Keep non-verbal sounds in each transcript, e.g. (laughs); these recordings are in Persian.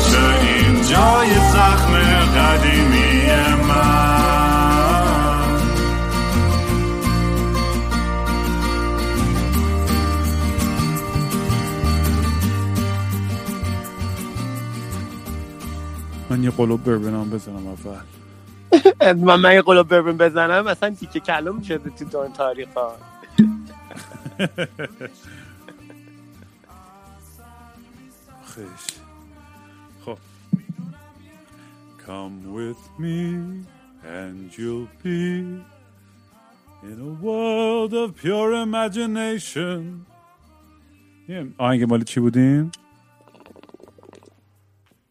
بشه این جای زخم قدیمی من. من یه قلوب بربنام بزنم اول. (laughs) من من یه قلوب بربن بزنم اصلا تیکه کلم شده تو دون تاریخ ها (laughs) خیش. Come with me and you'll be in a world of pure imagination. یه آهنگ مال چی بودین؟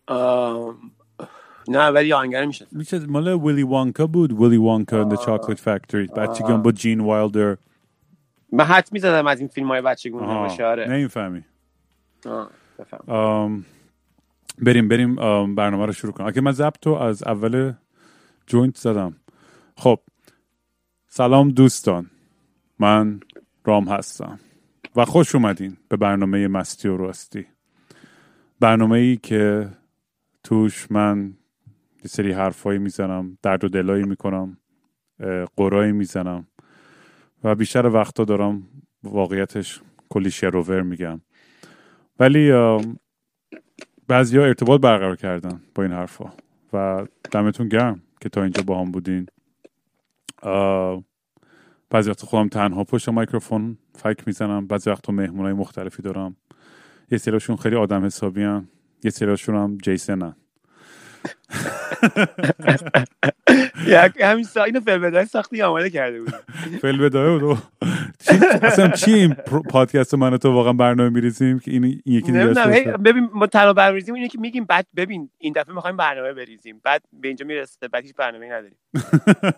آم، نه ولی آهنگر میشه. میشه مال ویلی وانکا بود. ویلی وانکا and the chocolate factory. بچگیان با جین وایلدر. من حد می‌زدم از این فیلم های بچگونه باشه آره نمی‌فهمی. آه، بفهم. آم، بریم بریم برنامه رو شروع کنم اگه من ضبط رو از اول جوینت زدم. خب سلام دوستان. من رام هستم و خوش اومدین به برنامه مستی و راستی. برنامه ای که توش من یه سری حرفایی می‌زنم درد و دلایی می‌کنم قرایی می‌زنم و بیشتر وقتا دارم واقعیتش کلی شروور میگم. ولی بعضی ها ارتباط برقرار کردن با این حرفا و دمتون گرم که تا اینجا با هم بودین بعضی وقتا خودم تنها پشت میکروفون فک می‌زنم بعضی وقتا مهمون های مختلفی دارم یه سریاشون خیلی آدم حسابی هم. یه سریاشون هم جیسنن یک همین سا... اینو فیلم ساختی آماده کرده بود فیل بدایه بود چی؟ اصلا چی پادکست من تو واقعا برنامه میریزیم که این یکی دیگه ببین ما تنها برنامه‌ریزیم اینه که میگیم بعد ببین این دفعه می‌خوایم برنامه بریزیم. بعد به اینجا می‌رسه بعد هیچ برنامه نداریم.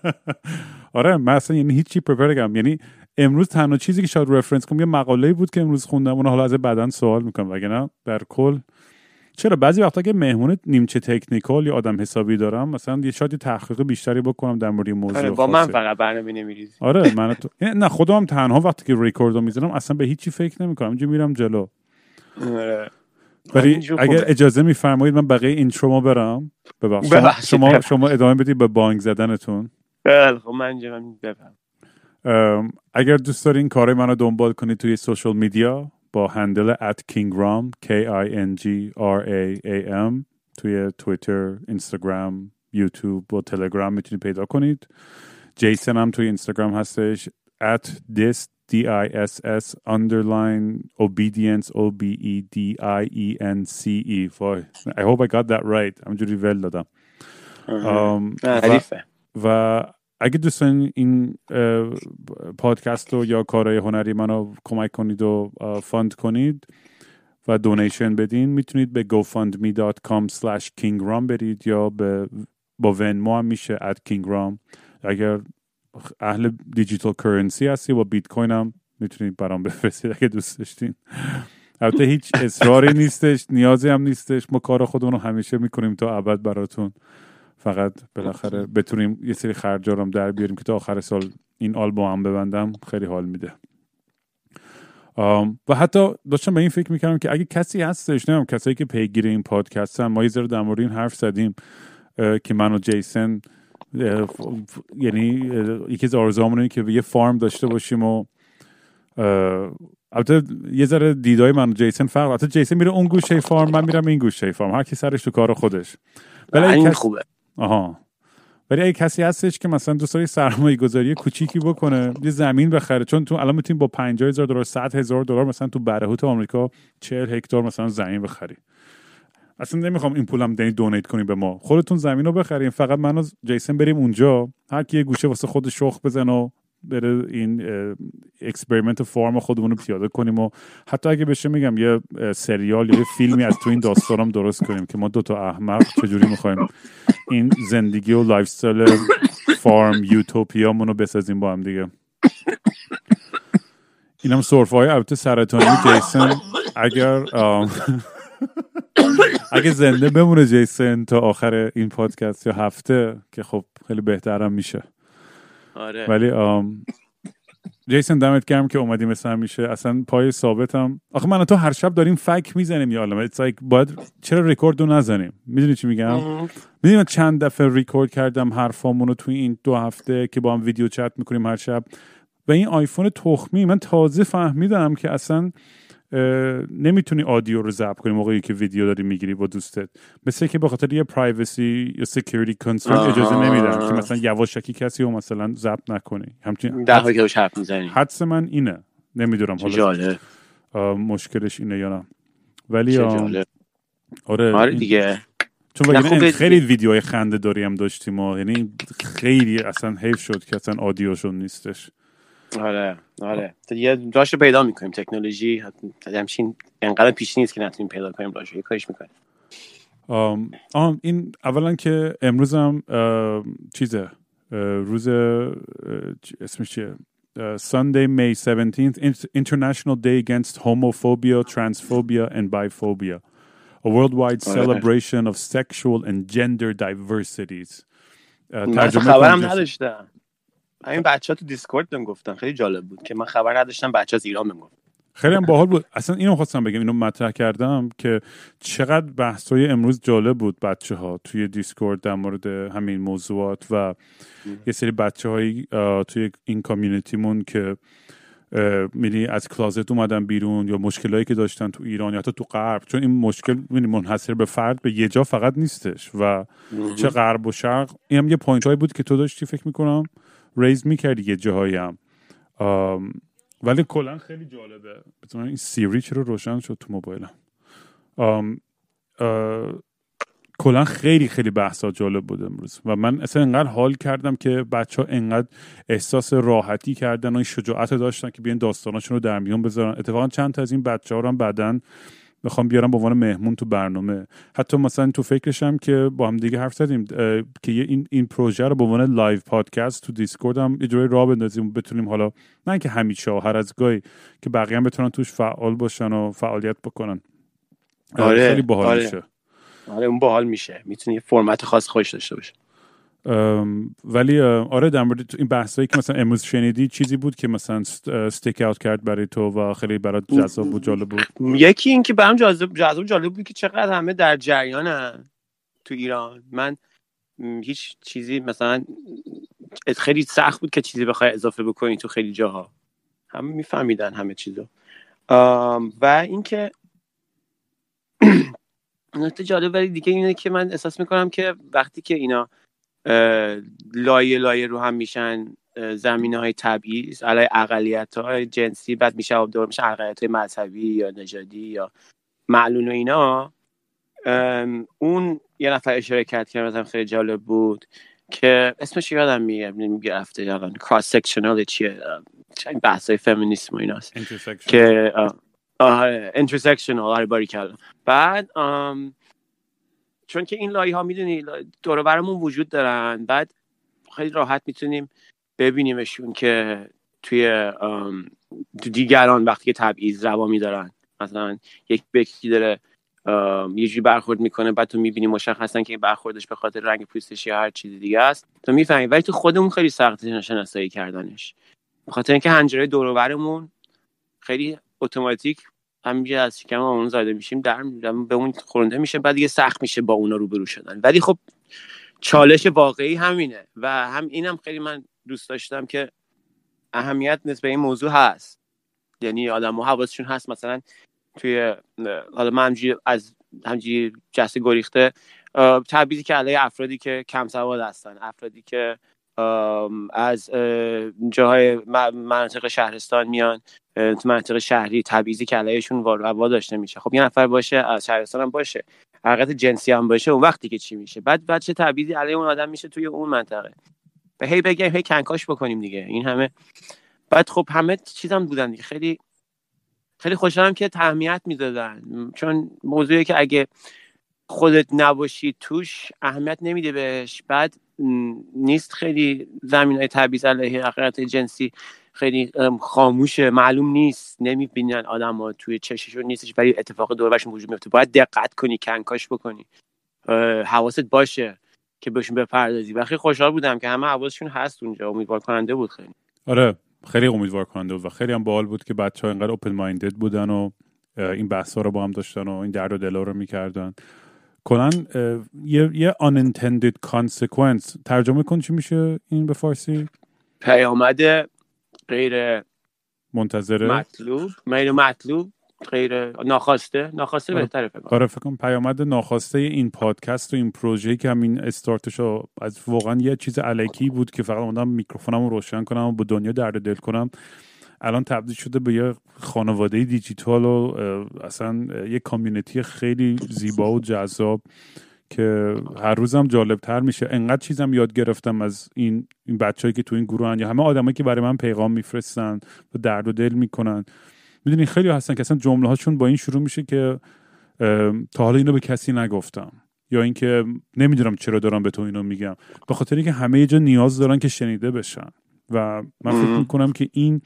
(laughs) آره من اصلا یعنی هیچی پرپر یعنی امروز تنها چیزی که شاید رفرنس کنم یه مقاله بود که امروز خوندم. اون حالا از بعدا سوال می‌کنم وگرنه در کل چرا بعضی وقتا که مهمون نیمچه تکنیکال یا آدم حسابی دارم مثلا یه شاید یه تحقیق بیشتری بکنم در مورد موضوع آره با من. فقط برنامه نمیریزیم آره من تو نه خودم تنها وقتی که ریکورد رو می‌زنم اصلا به هیچی فکر نمی‌کنم. اینجا میرم جلو. آره. ولی اینجور اگر. اجازه میفرمایید من بقیه اینترو ببرم ببخشید. شما. شما شما ادامه بدید به بنگ زدنتون. خیلی خب من ام، اگر دوست دارین کار منو دنبال کنید توی social media با handle at kingram k i n g r a a m توی توییتر اینستاگرام یوتیوب و تلگرام می‌تونید پیدا کنید جیسن هم توی اینستاگرام هستش at this d i s s underline obedience o b e d i e n c e. وای. I hope I got that right. همجوری ول دادم ام، و- حریفه و اگه دوستان این پادکست رو یا کارهای هنری منو کمک کنید و fund کنید و donation بدین می‌تونید به gofundme.com slash kingram برید یا به با ونمو هم میشه at kingram اگر اهل digital currency هستی با بیت کوین هم می‌تونید برام بفرستید اگه دوست داشتین. البته هیچ اصراری نیستش نیازی هم نیستش. ما کار خودمون رو همیشه می‌کنیم تا ابد براتون. فقط بالاخره بتونیم یه سری خرجا رو هم در بیاریم که تا آخر سال این آلبوم هم ببندم خیلی حال میده. و حتی داشتم به این فکر می‌کردم که اگه کسی هستش نمیم کسایی که پیگیر این پادکستن ما یه ذره در مورد این حرف زدیم که من و جیسن اه، یعنی اه، یکی از آرزوامون اینه که یه فارم داشته باشیم و البته یه ذره دیدای من و جیسن فرق البته جیسن میره اون گوشه فارم من میرم این گوشه فارم هر کی سرش تو کار خودش. ولی اگه این کس- خوبه. آها. ولی اگه کسی هستش که مثلا دوست داره یه سرمایه گذاری کوچیکی بکنه یه زمین بخره چون تو الان می‌تونی با 50 هزار دلار 100 هزار دلار مثلا تو برهوت آمریکا 40 هکتار مثلا زمین بخری. اصلا نمی‌خوام این پولم دنی donate کنیم به ما. خودتون زمین رو بخریم فقط من و جیسن بریم اونجا. هر کی یه گوشه واسه خود شخم بزنه و بره این experiment farm خودمون رو پیاده کنیم و حتی اگه بشه میگم یه سریال یا یه فیلمی از تو این داستانم درست کنیم که ما دوتا احمق چجوری می‌خوایم این زندگی و life farm utopia مون رو بسازیم با هم دیگه. اینم سرفه های البته سرطانی جیسن. اگر (laughs) اگه زنده بمونه جیسن تا آخر این پادکست یا هفته که خب خیلی بهترم میشه. آره. ولی جیسن دمت گرم که اومدی مثل میشه اصلا پای ثابتم. آخه من تو هر شب داریم فک می‌زنیم یا like باید چرا رکورد رو نزنیم؟ می‌دونی چی میگم؟ می‌دونی چند دفعه ریکورد کردم حرفامون رو توی این دو هفته که با هم video chat می‌کنیم هر شب. و این آیفون تخمی من تازه فهمیدم که اصلا نمی‌تونی audio رو ضبط کنی موقعی که ویدیو داری می‌گیری با دوستت. مثل که به خاطر یه privacy یا security concern اجازه نمیدن که مثلا یواشکی کسی رو مثلا ضبط نکنی. همچنین در حالی که حرف می‌زنی. حدس من اینه. نمی‌دونم حالا مشکلش اینه یا نه. ولی آره آره دیگه. چون خیلی ویدیوهای خنده داری هم داشتیم و یعنی خیلی اصلا حیف شد که اصلا آدیوشون نیستش. آره آره. یه راش پیدا می‌کنیم. تکنولوژی همچین انقدر پیش نیست که نتونیم پیدا کنیم راش یه کارش می‌کنیم. آم این اولا که امروز هم چیزه روز اسمش چیه؟ Sunday, May 17th, International Day Against Homophobia, Transphobia, and Biphobia. A worldwide celebration of sexual and gender diversities. ترجمه خبرم نداشتم. همین بچه ها تو دیسکورد بهم گفتن. خیلی جالب بود که من خبر نداشتم بچه از ایران بهم خیلی هم باحال بود. اصلا اینو خواستم بگم اینو مطرح کردم که چقدر بحثای امروز جالب بود بچه ها توی دیسکورد در مورد همین موضوعات و یه سری بچه هایی توی این community مون که میری از closet اومدن بیرون یا مشکلایی که داشتن تو ایران یا حتی تو غرب. چون این مشکل منحصر به فرد به یه جا فقط نیستش و چه غرب و شرق این هم یه point هایی بود که تو داشتی فکر می‌کنم. ریز می‌کردی یه جاهایی هم. ولی کلا خیلی جالبه. بتونم این Siri چرا روشن شد تو موبایلم. کلا خیلی خیلی بحثا جالب بود امروز. و من اصلا انقدر حال کردم که بچه ها انقدر احساس راحتی کردن و این شجاعت داشتن که بیان داستاناشون رو در میون بذارن. اتفاقا چند تا از این بچه ها رو هم بعدن می‌خوام بیارم به عنوان مهمون تو برنامه. حتی مثلا تو فکرشم که با هم دیگه حرف زدیم که این این پروژه رو به عنوان live podcast تو دیسکورد هم اجرای راه بندازیم بتونیم حالا نه که همیشه هر از گاهی که بقیه هم بتونن توش فعال باشن و فعالیت بکنن. آره خیلی باحال آره. میشه. آره اون باحال میشه. می‌تونی فرمت خاص خوش داشته باشه ولی آره در مورد این بحثایی که مثلا امروز شنیدی چیزی بود که مثلا استیک اوت کرد برای تو و خیلی برات جذاب بود جالب بود؟ یکی این که برام جذاب جذاب جالب بود که چقدر همه در جریانن تو ایران. من هیچ چیزی مثلا خیلی سخت بود که چیزی بخوای اضافه بکنی تو خیلی جاها. همه میفهمیدن همه چیزو. و اینکه (clears throat) نکته جالب ولی دیگه اینه که من احساس می‌کنم که وقتی که اینا لایه لایه رو هم میشن زمینه های تبعیض علیه اقلیت های جنسی بعد میشه دور میشه اقلیت های مذهبی یا نژادی یا معلول و اینا. اون یه نفر اشاره کرد که مثلا خیلی جالب بود که اسمش یادم میگه می‌گرفته یادم cross sectional چیه؟ بحث های فمینیسم و ایناست. که intersectional آره باری کردم بعد چون که این لایه ها می‌دونی دور برمون وجود دارن. بعد خیلی راحت می‌تونیم ببینیمشون که توی تو دیگران وقتی که تبعیض روا میدارن. مثلا یک بکی داره یه جوری برخورد می‌کنه بعد تو می‌بینی مشخصا که این برخوردش به خاطر رنگ پوستش یا هر چیز دیگه است. تو می‌فهمی. ولی تو خودمون خیلی سخت شناسایی کردنش. به خاطر اینکه هنجره دور خیلی اتوماتیک همینجا از شکم اون زاده میشیم در به اون خورنده میشه بعد دیگه سخت میشه با اونا روبرو شدن. ولی خب چالش واقعی همینه و هم اینم خیلی من دوست داشتم که اهمیت نسبت این موضوع هست. یعنی آدم و حواسشون هست. مثلا توی حالا من همجوری از همجوری جسته گریخته تبعیضی که علیه افرادی که کم سواد هستن افرادی که از جاهای مناطق شهرستان میان تو مناطق شهری تبعیضی که علیهشون واروا داشته میشه. خب یه نفر باشه از شهرستان هم باشه. حقیقت جنسی هم باشه اون وقتی که چی میشه. بعد بعد چه تبعیضی علیه اون آدم میشه توی اون منطقه. و هی بگیم هی کنکاش بکنیم دیگه. این همه. بعد خب همه چیزم بودن دیگه. خیلی خیلی خوشحالم که تهمیت می‌دادن. چون موضوعی که اگه خودت نباشی توش اهمیت نمیده بهش. بعد نیست خیلی زمین های تبعیض علیه اقلیت جنسی خیلی خاموشه. معلوم نیست. نمی‌بینن آدم ها توی چششون نیستش ولی اتفاق دوربرشون وجود میفته. باید دقت کنی کنکاش بکنی. حواست باشه که بهشون بپردازی. و خیلی خوشحال بودم که همه حواسشون هست اونجا. امیدوار کننده بود خیلی. آره خیلی امیدوار کننده بود و خیلی هم باحال بود که بچه ها اینقدر اوپن مایندد بودن و این بحث رو با هم داشتن و این درد و دلا رو می‌کردن. کلا یه یه unintended consequence. ترجمه کن چی میشه این به فارسی؟ پیامد غیر منتظره؟ مطلوب. غیر مطلوب غیر ناخواسته. ناخواسته بهتره فکر آره فکر کنم پیامد ناخواسته این پادکست و این پروژه که همین استارتش رو از واقعا یه چیز علکی بود که فقط اومدم میکروفونم رو روشن کنم و با دنیا درد دل کنم. الان تبدیل شده به یه خانواده دیجیتال و اصلا یه کامیونیتی خیلی زیبا و جذاب که هر روزم جالب تر میشه. انقدر چیزم یاد گرفتم از این این بچههایی که تو این گروه هن یا همه آدمایی که برای من پیغام میفرستن و درد و دل می‌کنن. می‌دونی خیلی هستن که اصلا جمله هاشون با این شروع میشه که تا حالا اینو به کسی نگفتم. یا اینکه نمی‌دونم چرا دارم به تو اینو میگم. به خاطر اینکه همه جا نیاز دارن که شنیده بشن. و من فکر می‌کنم که این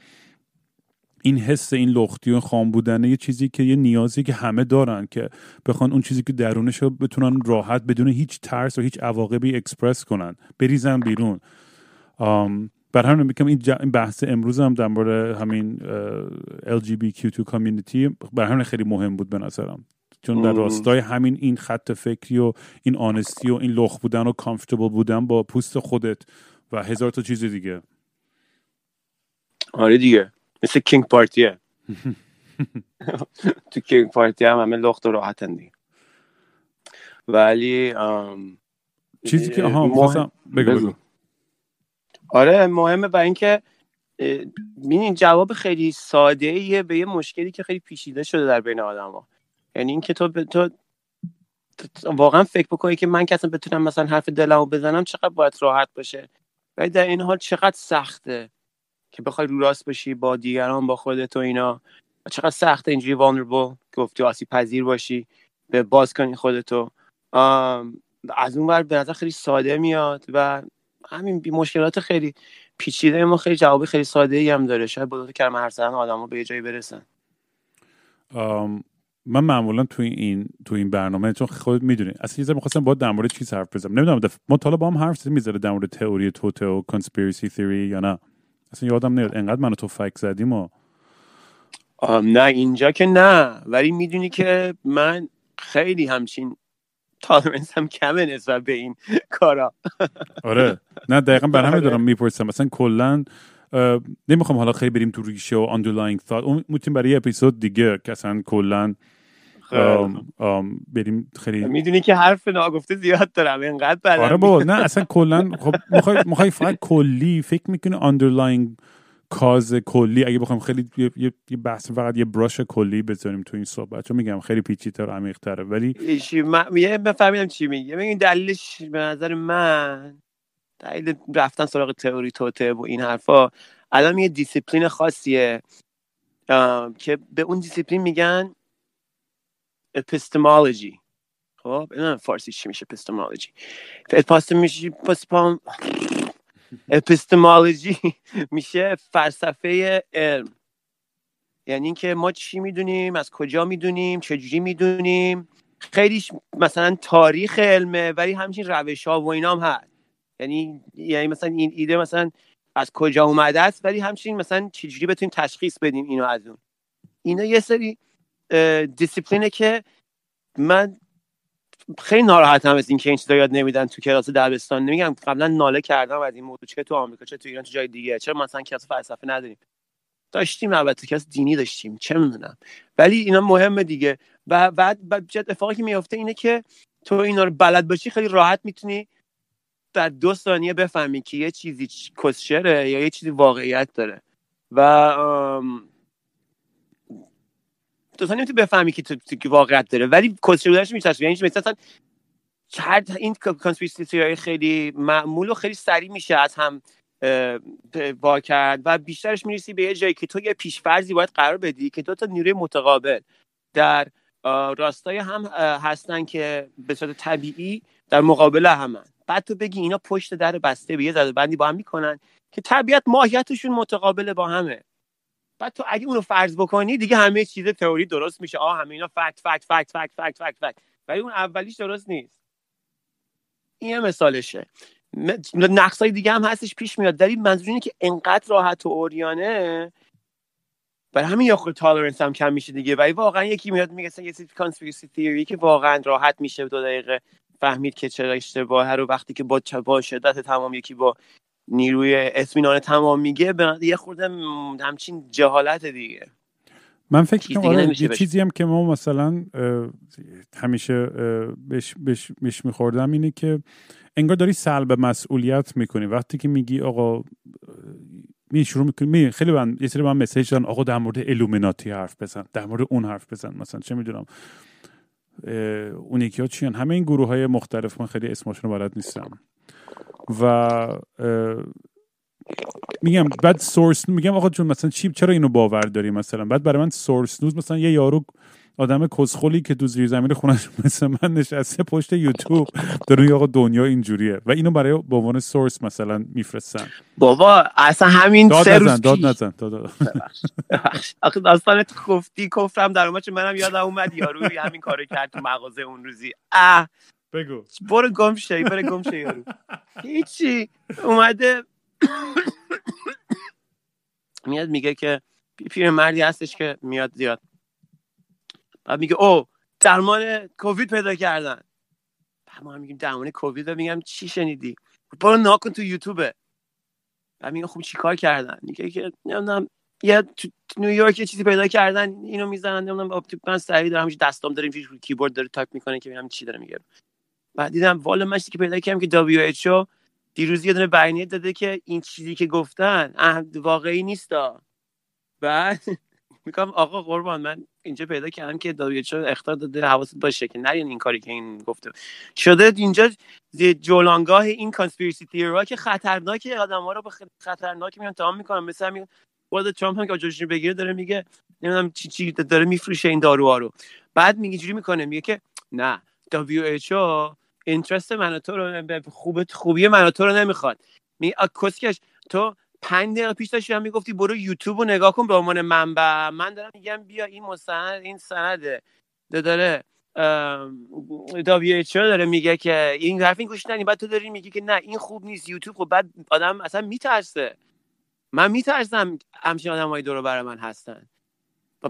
این حس این لختی و خام بودنه یه چیزی که یه نیازی که همه دارن که بخوان اون چیزی که درونش رو بتونن راحت بدون هیچ ترس و هیچ عواقبی اکسپرس کنن بریزن بیرون. بر همین میگم این بحث امروز هم در مورد همین LGBTQ2 کامیونیتی بر همین خیلی مهم بود به نظرم. چون در راستای همین این خط فکری و این آنستی و این لخ بودن و کامفتبل بودن با پوست خودت و هزار تا چیز دیگه. آره دیگه. مثل کینگ پارتیه. (laughs) تو کینگ پارتی هم همه لخت و راحتن دیگه. ولی چیزی که آها مهم... بگو بگو. آره مهمه و اینکه این جواب خیلی ساده ایه به یه مشکلی که خیلی پیچیده شده در بین آدم ها یعنی اینکه تو به تو واقعا فکر بکنی که من که اصلا بتونم مثلا حرف دلمو بزنم چقدر باید راحت باشه. ولی در این حال چقدر سخته. که بخوای رو راست باشی با دیگران با خودت و اینا. چقدر سخته اینجوری vulnerable گفتی آسیب پذیر باشی به باز کنی خودتو از اون ور به نظر خیلی ساده میاد و همین بی مشکلات خیلی پیچیده ما خیلی جواب خیلی ساده ای هم داره. شاید با دو کلمه هر زدن آدم به یه جایی برسن. من معمولا تو این تو این برنامه چون خودت می‌دونی اصلا یه می‌خواستم با در مورد چیز حرف بزنم. نمی‌دونم. ما تا با هم حرف می‌ذاره در مورد تئوری توته و کانسپیرسی تئوری یا نه. اصلا یادم نمیاد انقدر منو تو فک زدیم و نه اینجا که نه. ولی می‌دونی که من خیلی همچین تالرنس هم کمه نسبت به این کارا. آره. نه دقیقا بر همه دارم می‌پرسم. مثلا کلا نمی‌خوام حالا خیلی بریم تو ریشه و underlying thought. اون می‌تونیم برای یه اپیزود دیگه که اصلا کلا بریم خیلی می‌دونی که حرف ناگفته زیاد دارم اینقدر آره بابا نه اصلا کلا خب می‌خوای فقط کلی فکر می‌کنی underlying cause کلی. اگه بخوام خیلی یه, یه بحث فقط یه براش کلی بذاریم تو این صحبت چون میگم خیلی پیچیده‌تر و عمیق‌تره. ولی یه بفهمیدم چی میگه ببین دلیلش به نظر من دلیل رفتن سراغ تئوری توته و این حرفا الان یه دیسیپلین خاصیه که به اون دیسیپلین میگن epistemology خب نه فارسی چی میشه epistemology epistemology اپیستمولوژی میشه فلسفه علم. یعنی اینکه ما چی می‌دونیم از کجا می‌دونیم چجوری می‌دونیم. خیلیش مثلا تاریخ علمه ولی همچین روش ها و اینا هم هست. یعنی یعنی مثلا این ایده مثلا از کجا اومده است ولی همچنین مثلا چجوری بتونیم تشخیص بدیم اینو از اون. اینا یه سری دیسیپلینه که من خیلی ناراحتم از اینکه این چیزا یاد نمیدن تو کلاس دبستان. نمیگم قبلا ناله کردم از این موضوع. چه تو آمریکا؟ چه تو ایران؟ چه جای دیگه؟ چرا مثلا کلاس فلسفه نداریم؟ داشتیم البته کلاس دینی داشتیم. چه می‌دونم. ولی اینا مهمه دیگه. و بعد بعد اتفاقی که میفته اینه که تو اینا رو بلد باشی خیلی راحت می‌تونی در دو ثانیه بفهمی که یه چیزی کسشره یا یه چیزی واقعیت داره. و تو نمی‌تونی بفهمی که تو, واقعیت داره. ولی کسشر بودنش میچسبه یعنی مثلا این کانسپیرسی های خیلی معمول و خیلی سریع میشه از هم با کرد و بیشترش می‌رسی به یه جایی که تو یه پیشفرزی باید قرار بدی که دو تا نیروی متقابل در راستای هم هستن که به صورت طبیعی در مقابل همن بعد تو بگی اینا پشت در بسته به یه زده بندی با هم می‌کنن که طبیعت ماهیتشون متقابل با همه. بعد تو اگه اونو فرض بکنی دیگه همه چیز تئوری درست میشه. آه همه اینا fact fact fact fact fact fact fact. ولی اون اولیش درست نیست. این مثالشه. نقصای دیگه هم هستش پیش میاد. دلیل منظور اینه که انقدر راحت و اوریانه. برای همین یا خود tolerance هم کم میشه دیگه. ولی واقعا یکی میاد میگه یه سری conspiracy theory که واقعا راحت میشه دو دقیقه فهمید که چرا اشتباهه رو. وقتی که با با شدت تمام یکی با نیروی اطمینان تمام میگه به یه خورده همچین جهالت دیگه. من فکر کنم آره یه چیزی هم که ما مثلا همیشه بهش, بهش, بهش میخوردم اینه که انگار داری سلب مسئولیت می‌کنی. وقتی که میگی آقا می شروع می‌کنی می خیلی من یه سری من مسیج دادن آقا در مورد الومیناتی حرف بزن در مورد اون حرف بزن مثلا چه می‌دونم. اون یکی ها چیان همه این گروه های مختلف من خیلی اسمشون رو بلد نیستم. و میگم بعد سورس میگم آقا چون مثلا چی چرا اینو باور داری مثلا؟ بعد برای من سورس نوز مثلا یه یارو آدم کسخلی که تو زیر زمین خونش (laughs) مثل من نشسته پشت یوتیوب داره آقا دنیا اینجوریه و اینو برای به عنوان سورس مثلا میفرستن. بابا اصلا همین داد سه نزن روز داد نزن داد آخه داستان گفتی کفرم در اومد منم یادم اومد یارو همین کارو کرد تو مغازه اون روزی. اه. بگو. برو گم شی برو گم شی هیچی. اومده میاد میگه که پیر مردی هستش که میاد زیاد. بعد میگه او درمان کووید پیدا کردن. بعد ما هم میگیم درمان کووید میگم چی شنیدی؟ برو نگا کن تو یوتیوبه. بعد میگه خب چیکار کردن؟ میگه که نمی‌دونم یه تو نیویورک یه چیزی پیدا کردن اینو می‌زنن نمی‌دونم من سریع دارم همش دستام داریم کیبورد داره تایپ می‌کنه که ببینم چی داره میگه. بعد دیدم والا چیزی که پیدا کردم که WHO دیروز یه دونه بیانیه داده که این چیزی که گفتن واقعی نیستا. بعد (laughs) میگم آقا قربان من اینجا پیدا کردم که WHO اختار داده حواست باشه که نرین این کاری که این گفته. شده اینجا جولانگاه این کانسپیرسی تیورا که خطرناکه آدم ها رو به خطرناک میان تمام می‌کنن. مثل همین خود ترامپ هم که جلوشون بگیره داره میگه نمی‌دونم چی چی داره میفروشه این داروها رو. بعد میگه جوری می‌کنه میگه که نه WHO اینترست من تو رو خوب خوبی من تو رو نمی‌خواد. می کسکش تو پنج دقیقه پیش داشتی هم می‌گفتی برو یوتیوب رو نگاه کن به عنوان منبع من دارم میگم بیا این مستند این سنده. ده داره WHO داره میگه که این حرف این گوش ندی. بعد تو داری میگی که نه این خوب نیست یوتیوب خب بعد آدم اصلا میترسه. من میترسم همچین آدمایی دور و بر من هستن.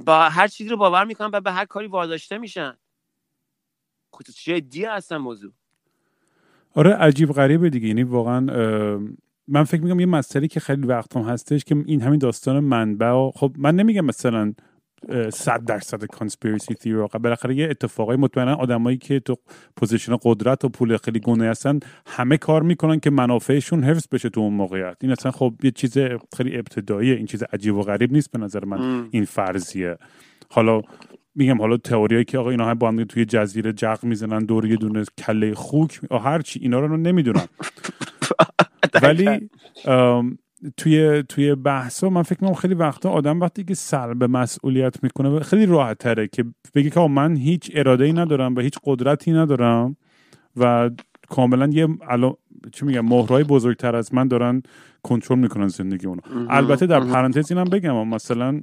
با- هر چیزی رو باور می‌کنم و به هر کاری وارداشته میشن. خود جدی هستن موضوع؟ آره عجیب غریبه دیگه. یعنی واقعا من فکر می‌کنم یه مسئله که خیلی وقت هم هستش که این همین داستان منبع و خب من نمیگم مثلا صد درصد conspiracy theory بالاخره یه اتفاقای مطمئنا آدمایی که تو position قدرت و پول خیلی گونه هستن همه کار می‌کنن که منافعشون حفظ بشه تو اون موقعیت. این اصلا خب یه چیز خیلی ابتداییه. این چیز عجیب و غریب نیست به نظر من. این فرضیه. حالا میگم حالا تئوریایی که آقا اینا هم با هم توی جزیره جغ می‌زنن دور یه دونه کله خوک هر چی اینا رو نمی‌دونم. (laughs) ولی توی توی بحثا من فکر می‌کنم خیلی وقتا آدم وقتی که سلب مسئولیت می‌کنه خیلی راحت تره که بگه که من هیچ اراده ای ندارم و هیچ قدرتی ندارم و کاملا یه علا... چی میگم مهره‌های بزرگتر از من دارن کنترل می‌کنن زندگی اونو. البته در پرانتز اینم بگم مثلا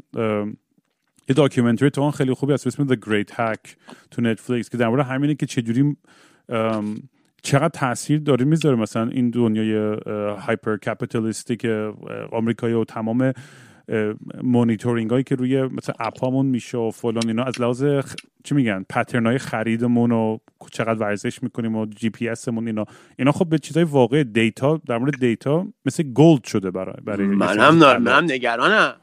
یه documentary تو خیلی خوبی هست اسم The Great Hack تو نتفلیکس که در مورد همینه که چجوری چقدر تاثیر داره می‌ذاره مثلا این دنیای hyper capitalist ی که آمریکایی و تمام مونیتورینگ هایی که روی مثلا app امون میشه و فلان اینا از لحاظ خ... چی میگن pattern های خریدمون و چقدر ورزش می‌کنیم و جی پی اسمون اینا اینا خب به چیزای واقع data در مورد data مثل gold شده برای برای. منم نگرانم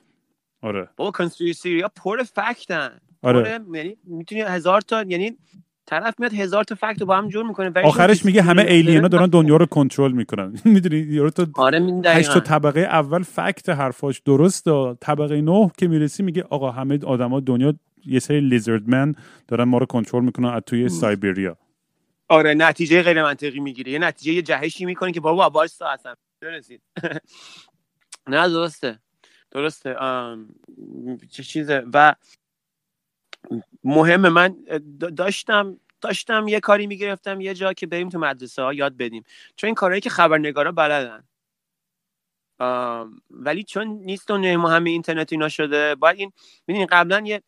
آره. بابا conspiracy ها پر fact ن. آره. یعنی می‌تونی هزار تا یعنی طرف میاد هزار تا fact رو با هم جور می‌کنه. آخرش میگه همه alien ها دارن دنیا رو کنترل می‌کنن. (laughs) می‌دونی؟ یارو تو آره هشت. طبقه اول fact حرفاش درست طبقه نه که می‌رسی میگه آقا همه آدما دنیا یه سری لیزرد من دارن ما رو کنترل می‌کنن از توی سایبریا آره نتیجه غیر منطقی می‌گیره. یه نتیجه یه جهشی می‌کنه که بابا وایسا اصلا. رسید؟ (laughs) نه درسته. درسته. چه چیزه. و مهمه من داشتم داشتم یه کاری می‌گرفتم یه جا که بریم تو مدرسه ها یاد بدیم. چون این کارهایی که خبرنگارا بلدن. ولی چون نیست دنیای ما همه اینترنت اینا شده باید این ببینین قبلا یه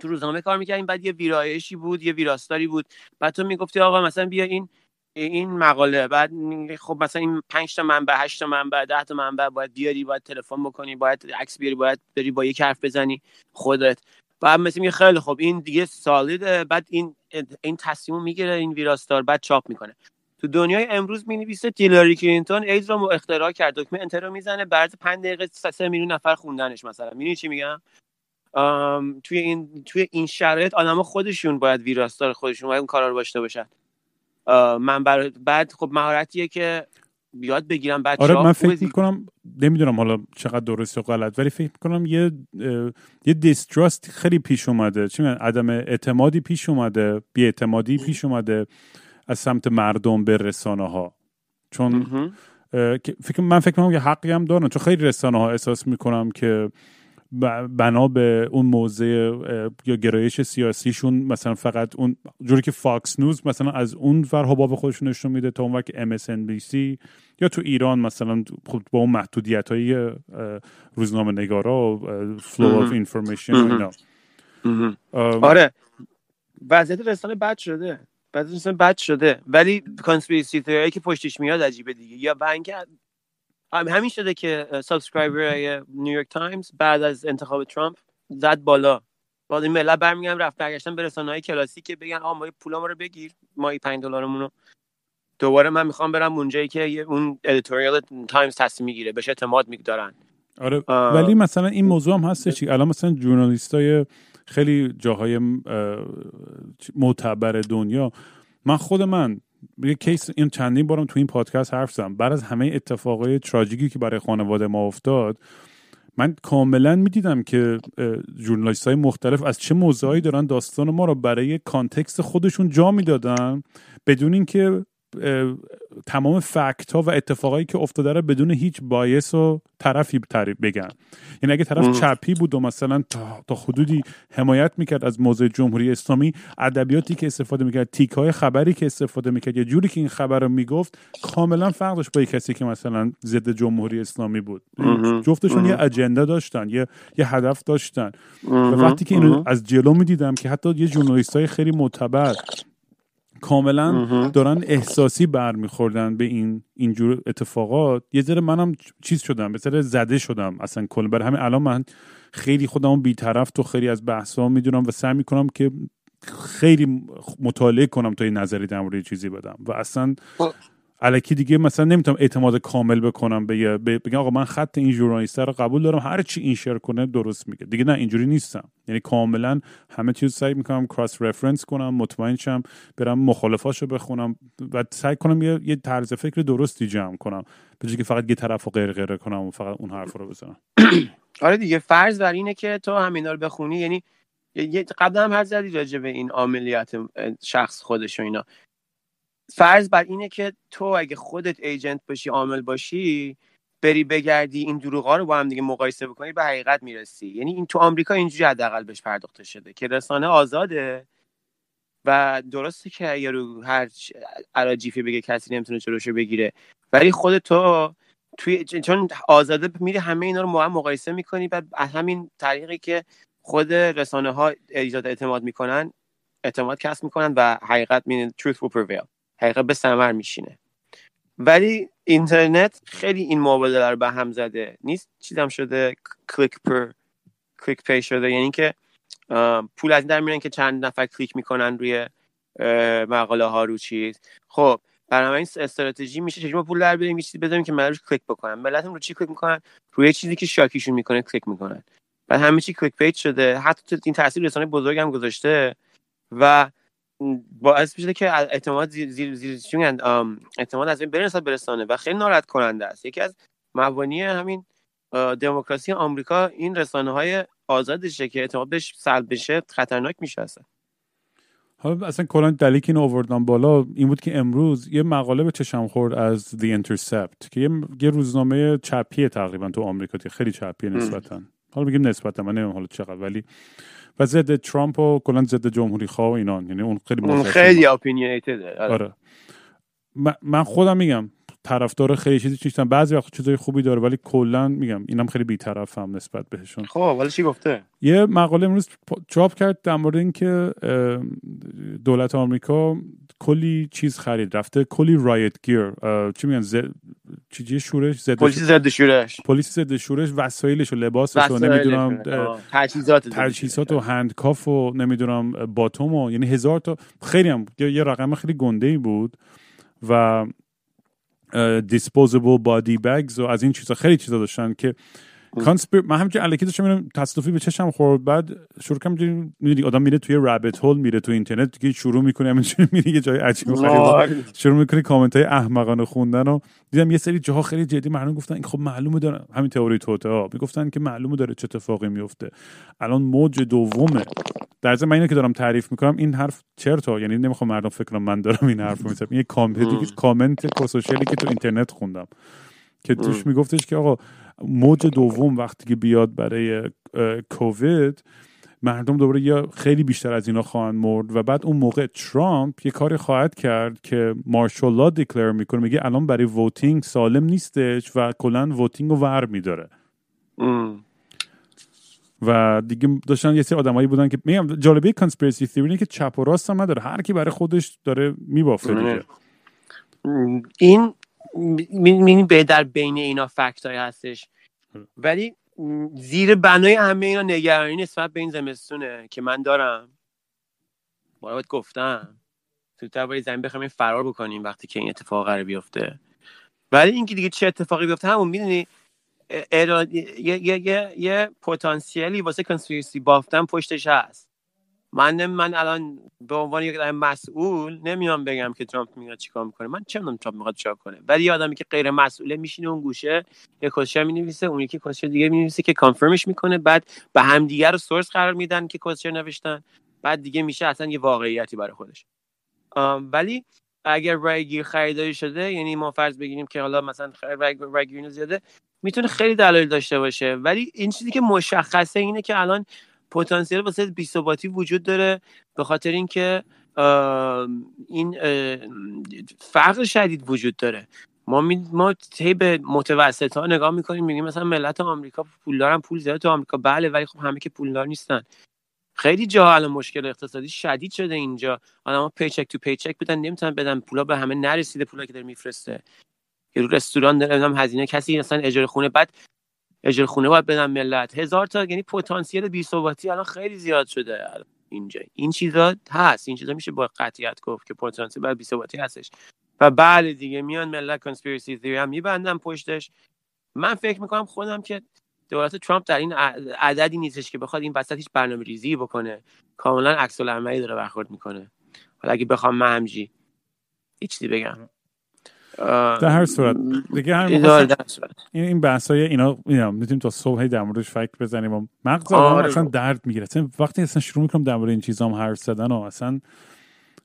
تو روزنامه کار می‌کردیم بعد یه ویرایشی بود یه ویراستاری بود. بعد تو می‌گفتی آقا مثلا بیا این این مقاله بعد خب مثلا این 5 تا منبع 8 تا منبع 10 تا منبع باید بیاری باید تلفن بکنی باید عکس بیاری باید بری با یک حرف بزنی خودت. بعد مثلا میگه خیلی خب این دیگه سالیده بعد این این تصمیم می‌گیره این ویراستار بعد چاپ می‌کنه. تو دنیای امروز می نویسه هیلاری کلینتون ایدز رو اختراع کرد دکمه enter رو می‌زنه بعد 5 دقیقه 3 میلیون نفر خوندنش مثلا. می‌دونی چی میگم؟ توی این توی این شرایط آدما خودشون باید ویراستار خودشون باید اون کارا رو داشته باشن. من بر... بعد خب مهارتیه که بیاد بگیرم بچه آره من فکر می‌کنم نمی‌دونم حالا چقدر درست و غلط ولی فکر می‌کنم یه یه distrust خیلی پیش اومده. چی عدم اعتمادی پیش اومده بی اعتمادی پیش اومده از سمت مردم به رسانه ها چون فکر من فکر می‌کنم یه حقی هم دارن چون خیلی رسانه ها احساس می‌کنم که بنا به اون موضع یا گرایش سیاسیشون مثلا فقط اون جوری که Fox News مثلا از اون ور حباب خودشون نشون میده تا اون وقت MSNBC یا تو ایران مثلا خب با اون محدودیت های روزنامه نگارا و flow of information اینا آره. وضعیت رسانه بد شده. بعد بد شده. ولی conspiracy theory که پشتش میاد عجیبه دیگه. یا بنک همین شده که subscriber (laughs) نیویورک تایمز بعد از انتخاب ترامپ زد بالا. بعد این ملت برمیگردن رفت برگشتن به رسانه های کلاسیک که بگن آ ما پولامو رو بگیر ما 5 دلارمون رو. دوباره من می‌خوام برم اونجایی که اون editorial تایمز تصمیم می‌گیره بهش اعتماد میدارن. آره ولی مثلا این موضوع هم هستش الان مثلا ژورنالیستای خیلی جاهای معتبر دنیا من خود من یه case این چندین بارم تو این پادکست حرف زدم. بعد از همه اتفاقای تراژیکی که برای خانواده ما افتاد من کاملا می‌دیدم که journalist های مختلف از چه موضوعی دارن داستان ما رو برای context خودشون جا می‌دادن بدون اینکه تمام فکت ها و اتفاقایی که افتاده رو بدون هیچ بایس و طرفی بگن یعنی اگه طرف چپی بود و مثلا تا, حدودی حمایت می‌کرد از موضوع جمهوری اسلامی ادبیاتی که استفاده می‌کرد تیک های خبری که استفاده می‌کرد یا جوری که این خبر رو می‌گفت کاملا فرق داشت با کسی که مثلا ضد جمهوری اسلامی بود. جفتشون یه اجنده داشتن یه یه هدف داشتن. و وقتی که اینو از جلو می‌دیدم که حتی یه ژورنالیست های خیلی معتبر کاملا دارن احساسی برمیخوردن به این اینجور اتفاقات. یه ذره منم چیز شدم به ذره زده شدم اصلا کل. برای همین الان من خیلی خودم بیطرف تو خیلی از بحث ها می‌دونم و سعی می‌کنم که خیلی مطالعه کنم تا این نظری در مورد چیزی بدم. و اصلا خب، الکی دیگه مثلا نمی‌تونم اعتماد کامل بکنم به بگم آقا من خط این ژورنالیست رو قبول دارم هر چی این شیر کنه درست میگه. دیگه نه اینجوری نیستم. یعنی کاملا همه چیز سعی می‌کنم کراس رفرنس کنم مطمئن شم برم مخالفاشو بخونم و سعی کنم یه, یه طرز فکر درستی جمع کنم. به که فقط یه طرف رو غیر کنم و فقط اون حرف رو بزنم. (coughs) آره دیگه فرض بر اینه که تو همینا رو بخونی یعنی قبلا هم هر زدی راجع به این عملیات شخص خودش و اینا. فرض بر اینه که تو اگه خودت ایجنت باشی عامل باشی بری بگردی این دروغا رو با هم دیگه مقایسه بکنی به حقیقت می‌رسی. یعنی این تو آمریکا اینجوری حداقل بهش پرداخته شده که رسانه آزاده و درسته که اگه رو هر عراجیفی بگه کسی نمی‌تونه جلوشو بگیره ولی خود تو توی چون آزاده میری همه اینا رو با هم مقایسه می‌کنی بعد همین طریقی که خود رسانه ها ایجاد اعتماد می‌کنن اعتماد کسب می‌کنن و حقیقت مین truth will prevail. حقیقت به ثمر میشینه. ولی اینترنت خیلی این معادله رو به هم زده. نیست چیزم شده؟ کلیک پر clickbait شده. یعنی که پول از این در میرن که چند نفر کلیک می‌کنن روی مقاله ها رو چیز. خب برای این استراتژی میشه چجوری پول در بیاریم؟ چیزی بذاریم که روش کلیک بکنن. ملت رو چی کلیک می‌کنن؟ روی چیزی که شاکیشون می‌کنه کلیک می‌کنن. بعد همه چی clickbait شده. حتی این تاثیر رسانه بزرگ هم گذاشته و باعث میشه که اعتماد زیر زیر, زیر اعتماد از این بره به رسانه و خیلی ناراحت کننده است. یکی از مبانی همین دموکراسی آمریکا این رسانه های آزادشه که اعتماد بهش سلب بشه خطرناک میشه اصلا. حالا اصلا کلا دلیل که اینو آوردم بالا این بود که امروز یه مقاله به چشم خورد از The Intercept که یه, روزنامه چپیه تقریبا تو آمریکا خیلی چپیه نسبتا. حالا میگیم نسبتا من نمی‌دونم حالا چقدر ولی و ضد ترامپ و کلا ضد جمهوری خواه و اینان. یعنی اون خیلی اون. خیلی اپینیتده آره. من- من خودم میگم طرفدار خیلی چیزی نیستم بعضی وقت چیزای خوبی داره ولی کلا میگم اینم خیلی بیطرفم نسبت بهشون. خب ولی چی گفته؟ یه مقاله امروز چاپ کرد در مورد اینکه دولت آمریکا کلی چیز خرید رفته کلی رایت گیر چی میگن ز... چیزی شورش؟ ضد پلیس ضد شورش. پلیس ضد شورش وسایلش و لباسش و نمی‌دونم اه، تجهیزات تجهیزات. و هندکاف و نمی‌دونم باتوم و یعنی هزار تا خیلی هم یه رقم خیلی گنده ای بود و disposable body bags و از این چیزا خیلی چیزا داشتن که conspir من همینجوری الکی داشتم میرم تصادفی به چشم خورد بعد شروع کردم می‌دونی آدم میره توی rabbit hole میره تو اینترنت دیگه شروع می‌کنه همینجوری میره یه جای عجیب و غریب. شروع می‌کنی کامنت های احمقانه خوندن و دیدم یه سری جاها خیلی جدی مردم گفتن این خب معلومه داره. همین تئوری توطئه ها. می‌گفتن که معلومه داره چه اتفاقی میفته الان موج دومه. در ضمن من اینو که دارم تعریف می‌کنم این حرف چرتا یعنی نمی‌خوام مردم فکر کنم من دارم این حرف می‌زنم. این یه کامنت کامنت که تو اینترنت خوندم. که توش میگفتش که آقا موج دوم وقتی که بیاد برای کووید مردم دوباره یا خیلی بیشتر از اینا خواهند مرد و بعد اون موقع ترامپ یه کاری خواهد کرد که martial law declare می‌کنه میگه الان برای voting سالم نیستش و کلا voting رو ور میداره. و دیگه داشتن یه سری آدمایی بودن که میگم جالبه کانسپیرسی تیوری اینه که چپ و راست هم نداره هر کی برای خودش داره میبافه دیگه. این می به در بین اینا فکت های هستش. ولی زیر بنای همه اینا نگرانی نسبت به این زمستونه که من دارم. بارا باید گفتم. زودتر باید زمین بخوایم فرار بکنیم وقتی که این اتفاق قرار بیفته. ولی اینکه دیگه چه اتفاقی بیفته همون می‌دونی یه, یه, یه, یه پتانسیلی واسه کنسپیرسی بافتن پشتش هست. من من الان به عنوان یک مسئول نمیام بگم که ترامپ میاد چیکار می‌کنه. من چه می‌دونم ترامپ می‌خواد چیکار کنه. ولی آدمی که غیر مسئوله میشینه اون گوشه یه کوشر می‌نویسه اون یکی کوشر دیگه می‌نویسه که کانفرمش می‌کنه. بعد به همدیگه رو سورس قرار میدن که کوشر نوشتن. بعد دیگه میشه اصلا یه واقعیتی برای خودش. ولی اگر رای گیر خریداری شده یعنی ما فرض بگیریم که حالا مثلا خ- رای رای گیر زیاده می‌تونه خیلی دلایل داشته باشه. ولی این چیزی که مشخصه اینه که الان پتانسیل واسه بی‌ثباتی وجود داره به خاطر اینکه این فقر شدید وجود داره. ما می ما طی به متوسط ها نگاه می‌کنیم میگیم مثلا ملت آمریکا پولدارن پول زیاد تو آمریکا. بله ولی خب همه که پولدار نیستن. خیلی جا الان مشکل اقتصادی شدید شده اینجا. آدم‌ها پیچک تو پیچک بدن نمی‌تونن بدن. پولا به همه نرسیده پولا که داره میفرسته. یه رستوران داره هزینه کسی مثلا اجاره خونه. بعد اجاره خونه باید بدن ملت. هزار تا یعنی پتانسیل بی‌ثباتی الان خیلی زیاد شده اینجا. این چیزا هست. این چیزا میشه با قطعیت گفت که پتانسیل بعد بی‌ثباتی هستش. و بله دیگه میان ملت کانسپیرسی تیوری هم میبندن پشتش. من فکر می‌کنم خودم که دولت ترامپ در این عددی نیستش که بخواد این وسط هیچ برنامه ریزی بکنه. کاملا عکس العملی داره برخورد می‌کنه. حالا اگه بخوام من همجی هیچ چیزی بگم. در هر صورت. دیگه در صورت. این این بحث های اینا اینا می‌تونیم تا صبح در موردش فکر بزنیم و مغز آره. اصلا. درد می‌گیره. اصلا وقتی اصلا شروع می‌کنم در مورد این چیزام حرف زدن و اصلا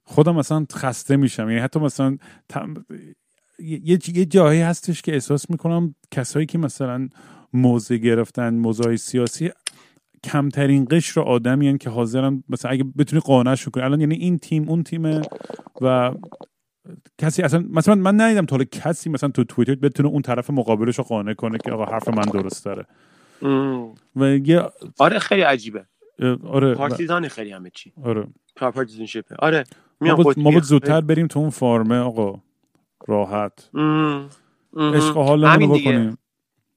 خودم اصلا خسته میشم. یعنی حتی مثلا تم- یه, یه- یه جایی هستش که احساس می‌کنم کسایی که مثلا موضع گرفتن موضوع سیاسی کمترین قشر آدمی هن که حاضرن مثلا اگه بتونی قانعش کنی. الان یعنی این تیم اون تیمه و کسی اصلا مثلا من ندیدم تا کسی مثلا تو توییتر بتونه اون طرف مقابلش رو قانع کنه که آقا حرف من درست داره. و یه آره خیلی عجیبه. آره پارتیزان خیلی همه چی. آره. پارتیزنشیپه آره ما بود. زودتر بریم تو اون فارمه آقا. راحت. عشق دیگه. بکنیم.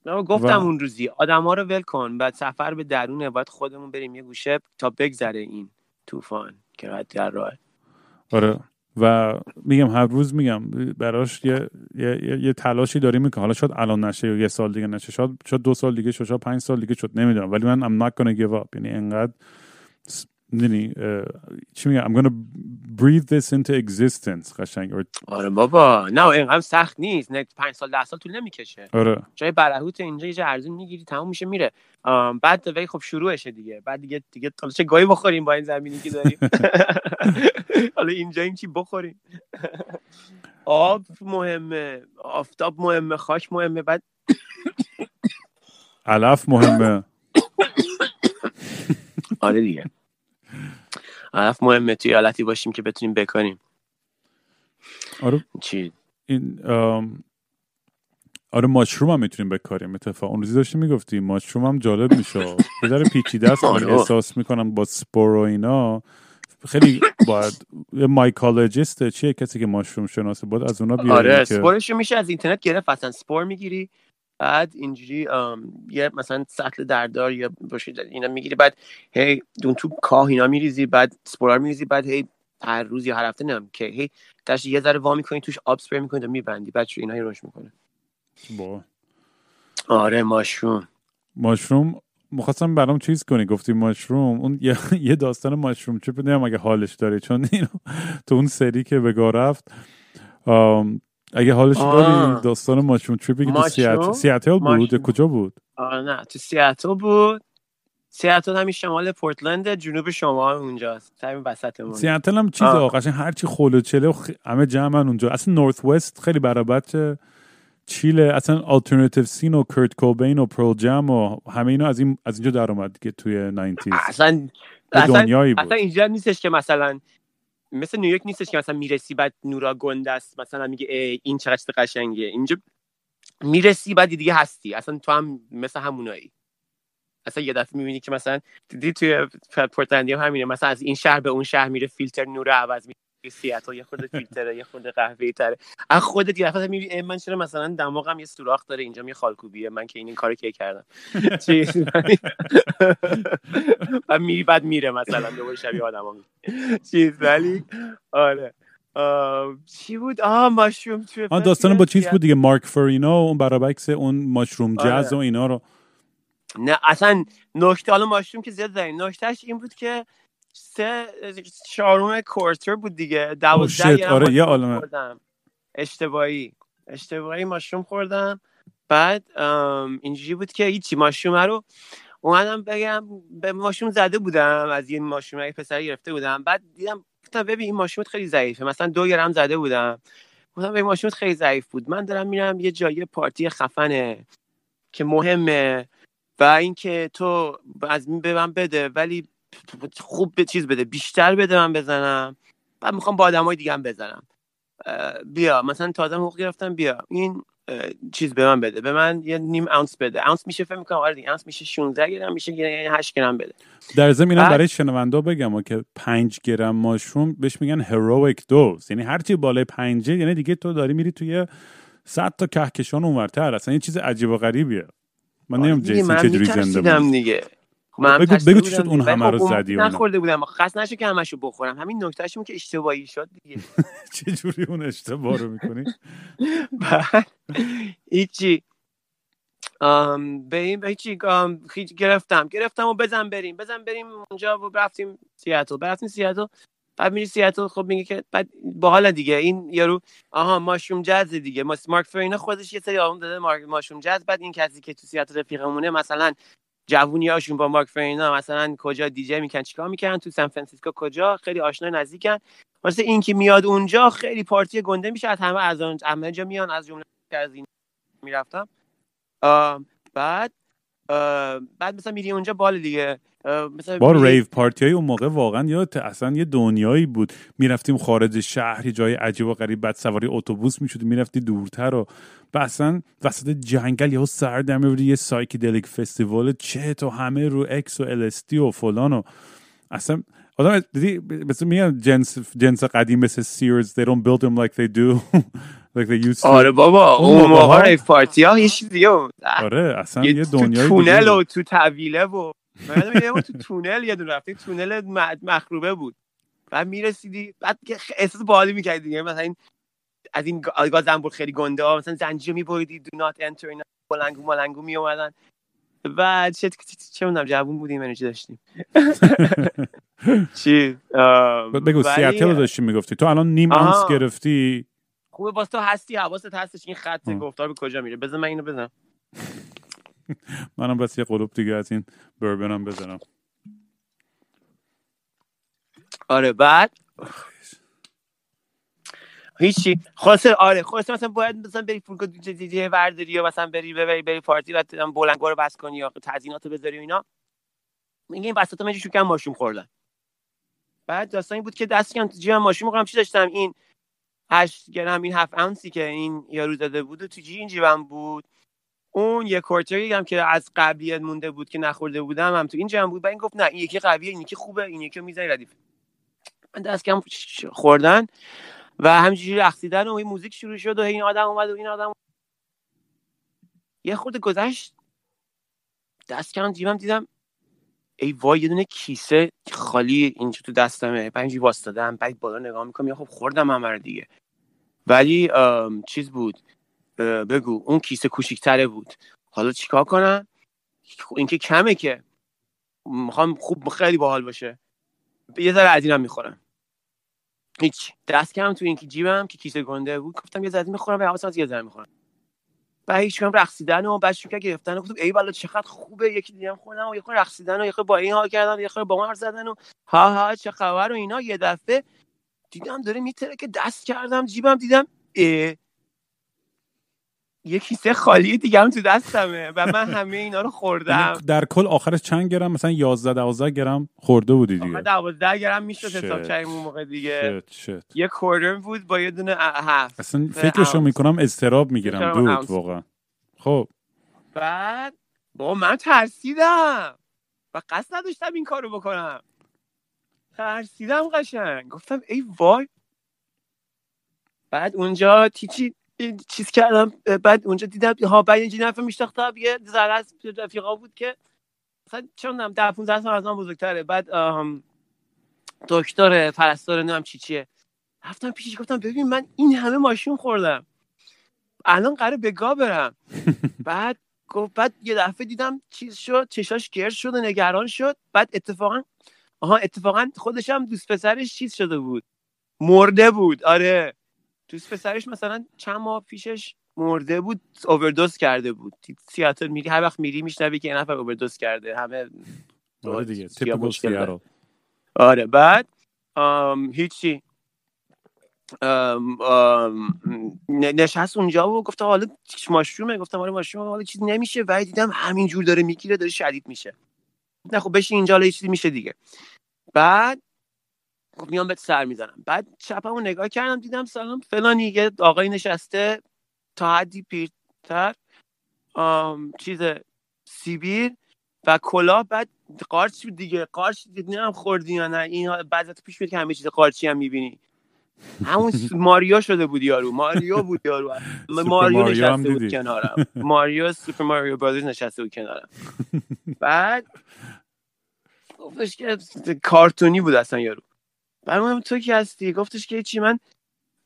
نه، گفتم و- اون روزی آدما رو ول کن بعد سفر به درونه باید خودمون بریم یه گوشه تا بگذره این طوفان که قد در راه. آره. و میگم هر روز میگم براش یه, یه, یه, یه تلاشی داریم که حالا شاید الان نشه یه سال دیگه نشه شاید شاید دو سال دیگه شد شاید پنج سال دیگه شد نمی‌دونم. ولی من I'm not gonna give up. یعنی انقدر می‌دونی چی میگم I'm gonna breathe this into existence قشنگ. Or- آره بابا. نه اینقدر سخت نیست. نه پنج سال ده سال طول نمی‌کشه. آره. جای برهوت اینجا یه ارزون می‌گیری تموم میشه میره. بعد ولی خب شروعشه دیگه. بعد دیگه دیگه حالا چه گاهی بخوریم با این زمینی که داریم؟ (laughs) حالا اینجا این چی بخوریم؟ آب مهمه. آفتاب مهمه. خاک مهمه. بعد علف مهمه. آره دیگه. علف مهمه توی حالتی باشیم که بتونیم بکنیم. آره. چی؟ این آره ماشروم هم می‌تونیم بکاریم. اتفاق اون روزی داشتی می‌گفتی ماشروم هم جالب میشه. ذره پیچیده است من آره. احساس می‌کنم با سپور و اینا. خیلی باید یه مایکالوجیست چیه؟ کسی که ماشروم شناسه باید از اونا بیاریم آره که سپورش میشه از اینترنت گرفت. اصلا سپور می‌گیری بعد اینجوری یه مثلا سطل دردار یا باشه اینا می‌گیری بعد هی دون تو کاه اینا میریزی بعد سپورا رو میریزی بعد هی هر روز یا هر هفته نمیم که هی داشت یه ذره وا می‌کنی توش آب سپری می‌کنی و میبندی بعد شو اینا روش می‌کنه. با آره ماشروم. ماشروم مخواستم برام چیز کنی گفتی ماشروم اون یه, (laughs) داستان ماشروم چه نمی‌دونم اگه حالش داری چون اینو تو اون سری که بگاه رفت اگه حالش. داری داستان ماشروم تریپی که تو سیات... ماشروم؟ سیاتل بود. کجا بود؟ آره نه تو سیاتل بود. سیاتل همین شمال پورتلند جنوب شمال اونجاست. همین وسطمون. سیاتل هم چیز. قشنگ هرچی خول و چله و خ- همه جمعن اونجا. اصلا نورث وست خیلی برابر چیله اصلا آلترناتیو سین و کرت کوبین و پرل جم و همه اینا از این از اینجا در اومد دیگه توی 90s اصلا یه اصلا دنیایی بود. اصلا اینجا نیستش که مثلا مثل نیویورک نیستش که مثلا می‌رسی بعد نورا گنده است. مثلا میگه ای این چقدر قشنگه. اینجا می‌رسی بعد دیگه هستی. اصلا تو هم مثل همونایی. اصلا یه دفعه می‌بینی که مثلا دیدی توی پورتلندی هم همینه. مثلا از این شهر به اون شهر میره فیلتر نور عوض میره سیاتل یه خورده فیلتره یه خورده قهوه‌ای تره از خودت یه دفعه می‌بینی من چرا مثلا دماغم یه سوراخ داره اینجا یه خالکوبیه من که این, این کارو کی کردم؟ (laughs) چی؟ و میری بعد میره مثلا دوباره شبیه آدم چیز ولی آره. چی بود؟ آه ماشروم توی آن داستان با چیز بود دیگه مارک فرینا و اون برابکس اون ماشروم آره. جاز و اینا رو. نه اصلا نکته حالا ماشروم که زیاد داریم نکتهش این بود که سه چهارم کورتر بود دیگه. دوازده آره، یه عالمه. اشتباهی. اشتباهی ماشروم خوردم. بعد اینجوری بود که هیچی ماشروم رو اومدم بگم به ماشروم زده بودم از یه ماشروم یه پسر گرفته بودم. بعد دیدم گفتم ببین این ماشرومت خیلی ضعیفه. مثلا دو گرم زده بودم. گفتم ببین ماشرومت خیلی ضعیف بود. من دارم میرم یه جایی پارتی خفنه که مهمه و اینکه تو از این به من بده. ولی خوب به چیز بده بیشتر بده من بزنم. بعد می‌خوام با آدمای دیگه هم بزنم. بیا مثلا تازه حقوق گرفتم بیا. این چیز به من بده. به من یه نیم اونس بده. اونس میشه فکر می‌کنم آره دیگه اونس میشه 16 گرم میشه یعنی 8 گرم بده. در ضمن اینم برای شنوندا بگم که پنج گرم ماشروم بهش میگن هرویک دوز یعنی هرچی بالای پنجه یعنی دیگه تو داری میری توی صد تا کهکشان اونورتر. اصلا یه چیز عجیب و غریبیه. من دیگه، جیسون من چجوری زنده می‌ترسیدم بود دیگه. من بگو- بگو چی شد اون. همه رو خب اون زدی اینا. نخورده بودم. قصد نشد که همشو بخورم. همین نکتهش اون که اشتباهی شد دیگه. (laughs) چجوری اون اشتباه رو می‌کنی؟ (laughs) هیچی. ام، به این هیچی. گرفتم. گرفتم و بزن بریم. بزن بریم اونجا و رفتیم سیاتل. رفتیم سیاتل. بعد میری سیاتل. خب میگه که بعد باحال دیگه. این یارو آها Mushroom Jazz دیگه. ما مارک فرینا خودش یه سری آلبوم داده مارک Mushroom Jazz بعد این کسی که تو سیاتل رفیقمونه مثلا جوونیاشون با مارک فرینا مثلا کجا دیجی میکن چیکار می‌کنن تو سان فرانسیسکو کجا؟ خیلی آشنا نزدیکن. واسه این که میاد اونجا خیلی پارتی گنده میشه. از همه از اون همه جا میان. از جمله از این می‌رفتم. بعد بعد مثلا میری اونجا بال دیگه. مثلا با میری- rave پارتی های اون موقع واقعا یا اصلا یه دنیایی بود. می‌رفتیم خارج شهر یه جای عجیب و غریب بعد سوار یه اتوبوس می‌شدی می‌رفتی دورتر و و اصلا وسط جنگل یهو سر در میوردی یه psychedelic festival چه تو همه رو اکس و LSD و فلان و اصلا آدم دیدی مثل میگن جنس جنس قدیم مثل سیرز they don't build them like they do. Like they used to آره بابا اون موقع پارتی ها؟ یه چیز دیگه بود آره اصلا یه یه تو دنیای تونل و بود. تو طویله و من تو تونل یه دونه رفتی تونل مخروبه بود. بعد می‌رسیدی بعد احساس باحالی می‌کردی دیگه. مثلا این از این گا- گاز انبور خیلی گنده ها مثلا زنجیر میبریدی دو نات انتر اینا ملنگو می اومدن و چه چه می‌دونم جوون بودیم انرژی داشتیم. (laughs) چی؟ بگو سیاتل داشتی می‌گفتی. تو الان نیم. آنس گرفتی؟ خوبه باز تو هستی حواست هستش این خط. گفتار به کجا میره. بذار من اینو بزنم. (laughs) منم بس یه قلوب دیگه از این بربنم بزنم. آره بعد؟ هیچی. خلاصه آره خلاصه مثلا باید مثلا بری فرودگاه دیگه ورداری یا مثلا بری بری بری پارتی مثلا بلنگا رو بس کنی یا تزیینات بذاری و اینا. میگه این وسط من شروع کردم ماشین خوردن. بعد داستانی بود که دست کردم تو جیبم ماشین می‌خوام چی داشتم؟ این 8 گرم این 7 اونسی که این یارو داده بود و تو جی این جیبم بود. اون یه کورتری هم که از قبلی مونده بود که نخورده بودم هم تو این جیبم بود. بعد این گفت نه این یکی قویه این یکی خوبه این یکی می‌زنی ردیف. من دست کم خوردن و همینجوری رقصیدن و این موزیک شروع شد و این آدم اومد و این آدم یه خورده گذشت. دست کردم جیبم دیدم ای وای یه دونه کیسه خالی اینجا تو دستمه. بعد اینجوری واسطادم بعد بالا نگاه می‌کنم یا خب خوردم همه دیگه. ولی چیز بود بگو اون کیسه کوچیکتره بود. حالا چیکار کنم؟ این که کمه که می‌خوام خوب خیلی باحال باشه. یه ذره از اینم می‌خورم. هیچ. دست کردم تو این که جیبم که کیسه گنده بود. گفتم یه ذره می‌خورم و حواسم از یه ذره می‌خورم. بعد هیچ کنم رقصیدن و بعد کرد گرفتن و گفتم ای والا چقدر خوبه یکی دیگه هم خوردم و یه خورده رقصیدن و یه خورده با این حال کردن و یه خورده با من زدن و ها ها چه خبر و اینا. یه دفعه دیدم داره میتره که دست کردم جیبم دیدم یه کیسه خالی دیگه هم تو دستمه و من همه اینا رو خوردم. یعنی در کل آخرش چند گرم؟ مثلا 11 12 گرم خورده بودی دیگه. دوازده گرم می‌شد حساب. کردیم اون موقع دیگه. شت شت یه کوردر بود با یه دونه هفت. اصلا فکرشو. می‌کنم استراب می‌گیرم دود. واقعا. خب. بعد با من ترسیدم. و قصد نداشتم این کارو بکنم. ترسیدم قشنگ. گفتم ای وای. بعد اونجا تیچی چیز کردم بعد اونجا دیدم ها بعد اینجا نفر میشناختم یه ذره از رفیقا بود که مثلا چون نم ده 15 سال از من بزرگتره. بعد دکتر پرستار نمی‌دونم چی چیه. رفتم پیشش گفتم ببین من این همه ماشین خوردم. الان قراره به گا برم. (laughs) بعد گفت بعد یه دفعه دیدم چیز شد چشاش گرد شد و نگران شد. بعد اتفاقا آها اتفاقا خودش هم دوست پسرش چیز شده بود. مرده بود. آره. دوست پسرش مثلا چند ماه پیشش مرده بود اووردوز کرده بود. سیاتل میری هر وقت میری میشنوی که یه نفر اووردوز کرده. همه آره دیگه آره بعد آم، هیچی. آم، آم، نشست اونجا و گفت حالا ماشرومه. گفتم آره ماشرومه. حالا چیز نمیشه. و دیدم همینجور داره می‌گیره داره شدید میشه. نه خب بشین اینجا حالا یه چیزی میشه دیگه. بعد خب میام بهت سر می‌زنم. بعد چپمو نگاه کردم دیدم سلام فلانی یه آقایی نشسته تا حدی پیرتر چیز سیبیر و کلاه. بعد قارچ بود دیگه قارچ نمی‌دونم خوردی یا نه؟ این بعضی پیش میاد که همه چیز قارچی هم می‌بینی. همون (laughs) ماریو شده بود یارو. ماریو بود یارو. (laughs) ماریو هم نشسته بود. کنارم. (laughs) ماریو سوپر ماریو برادرز نشسته بود کنارم. بعد گفتش که کارتونی بود اصلا یارو. بعد من تو کی هستی؟ گفتش که چی من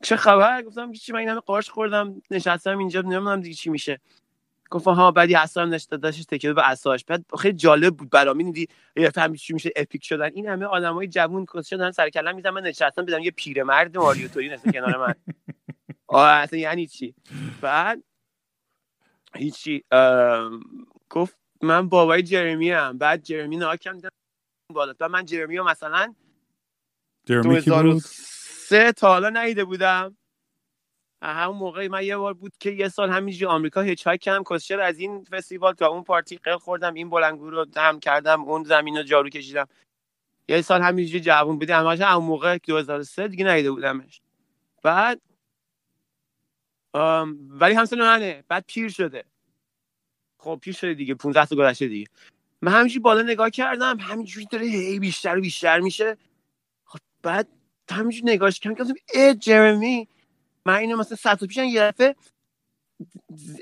چه خبر؟ گفتم که چی من این همه قارچ خوردم نشستم اینجا نمی‌دونم دیگه چی میشه. گفت ها بعد یه عصا هم داشت تکیه به عصاش بعد خیلی جالب بود برام. می‌دیدی یه فهمی چی میشه اپیک شدن. این همه آدمای جوون کس شدن سر کلم می‌زنن من نشستم بدم یه پیرمرد ماریو توری نشسته کنار من. (laughs) آه اصلا یعنی چی؟ بعد هیچی گفت من بابای جرمی هم بعد جرمی ناکم دیدم بالا. من جرمی مثلا 2003 تا حالا ندیده بودم. همون موقع من یه بار بود که یه سال همینجوری آمریکا هیچ کردم کسچر از این فستیوال تا اون پارتی قل خوردم این بلنگو رو هم کردم اون زمین رو جارو کشیدم. یه سال همینجوری جوون بودم همش همون موقع 2003 دیگه ندیده بودمش. بعد ولی همسن منه. بعد پیر شده. خب پیر شده دیگه 15 سال گذشته دیگه. من همینجوری بالا نگاه کردم همینجوری داره هی بیشتر و بیشتر میشه. بعد همینجوری نگاهش کردم گفتم ای جرمی من اینو مثلا ساعت پیشم یه دفعه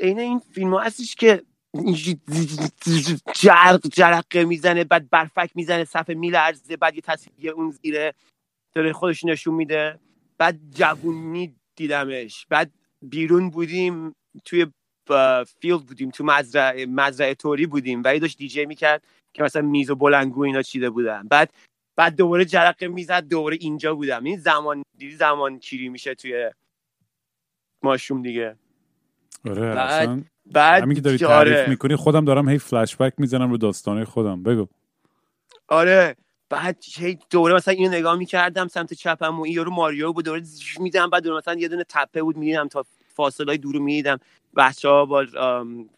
عین این فیلم ها هستش که جرق جرقه می‌زنه بعد برفک می‌زنه صفحه میلرزه بعد یه تصویر اون زیره داره خودش نشون میده. بعد جوونی دیدمش بعد بیرون بودیم توی فیلد بودیم تو مزرعه مزرعه توری بودیم. ولی داشت دیجی می‌کرد که مثلا میز و بلنگو اینا چیده بودن. بعد بعد دوباره جرقه می‌زد دوباره اینجا بودم. این زمان دیدی زمان کیری میشه توی ماشوم دیگه. آره بعد- بعد همین که داری آره. تعریف می‌کنی خودم دارم هی فلش بک می‌زنم رو داستانه خودم. بگو. آره. بعد هی دوره مثلا اینو نگاه می‌کردم سمت چپم و این یارو ماریو بود دوره میدم بعد دوره مثلا یه دونه تپه بود می‌دیدم تا فاصله های دور می‌دیدم. بچه ها با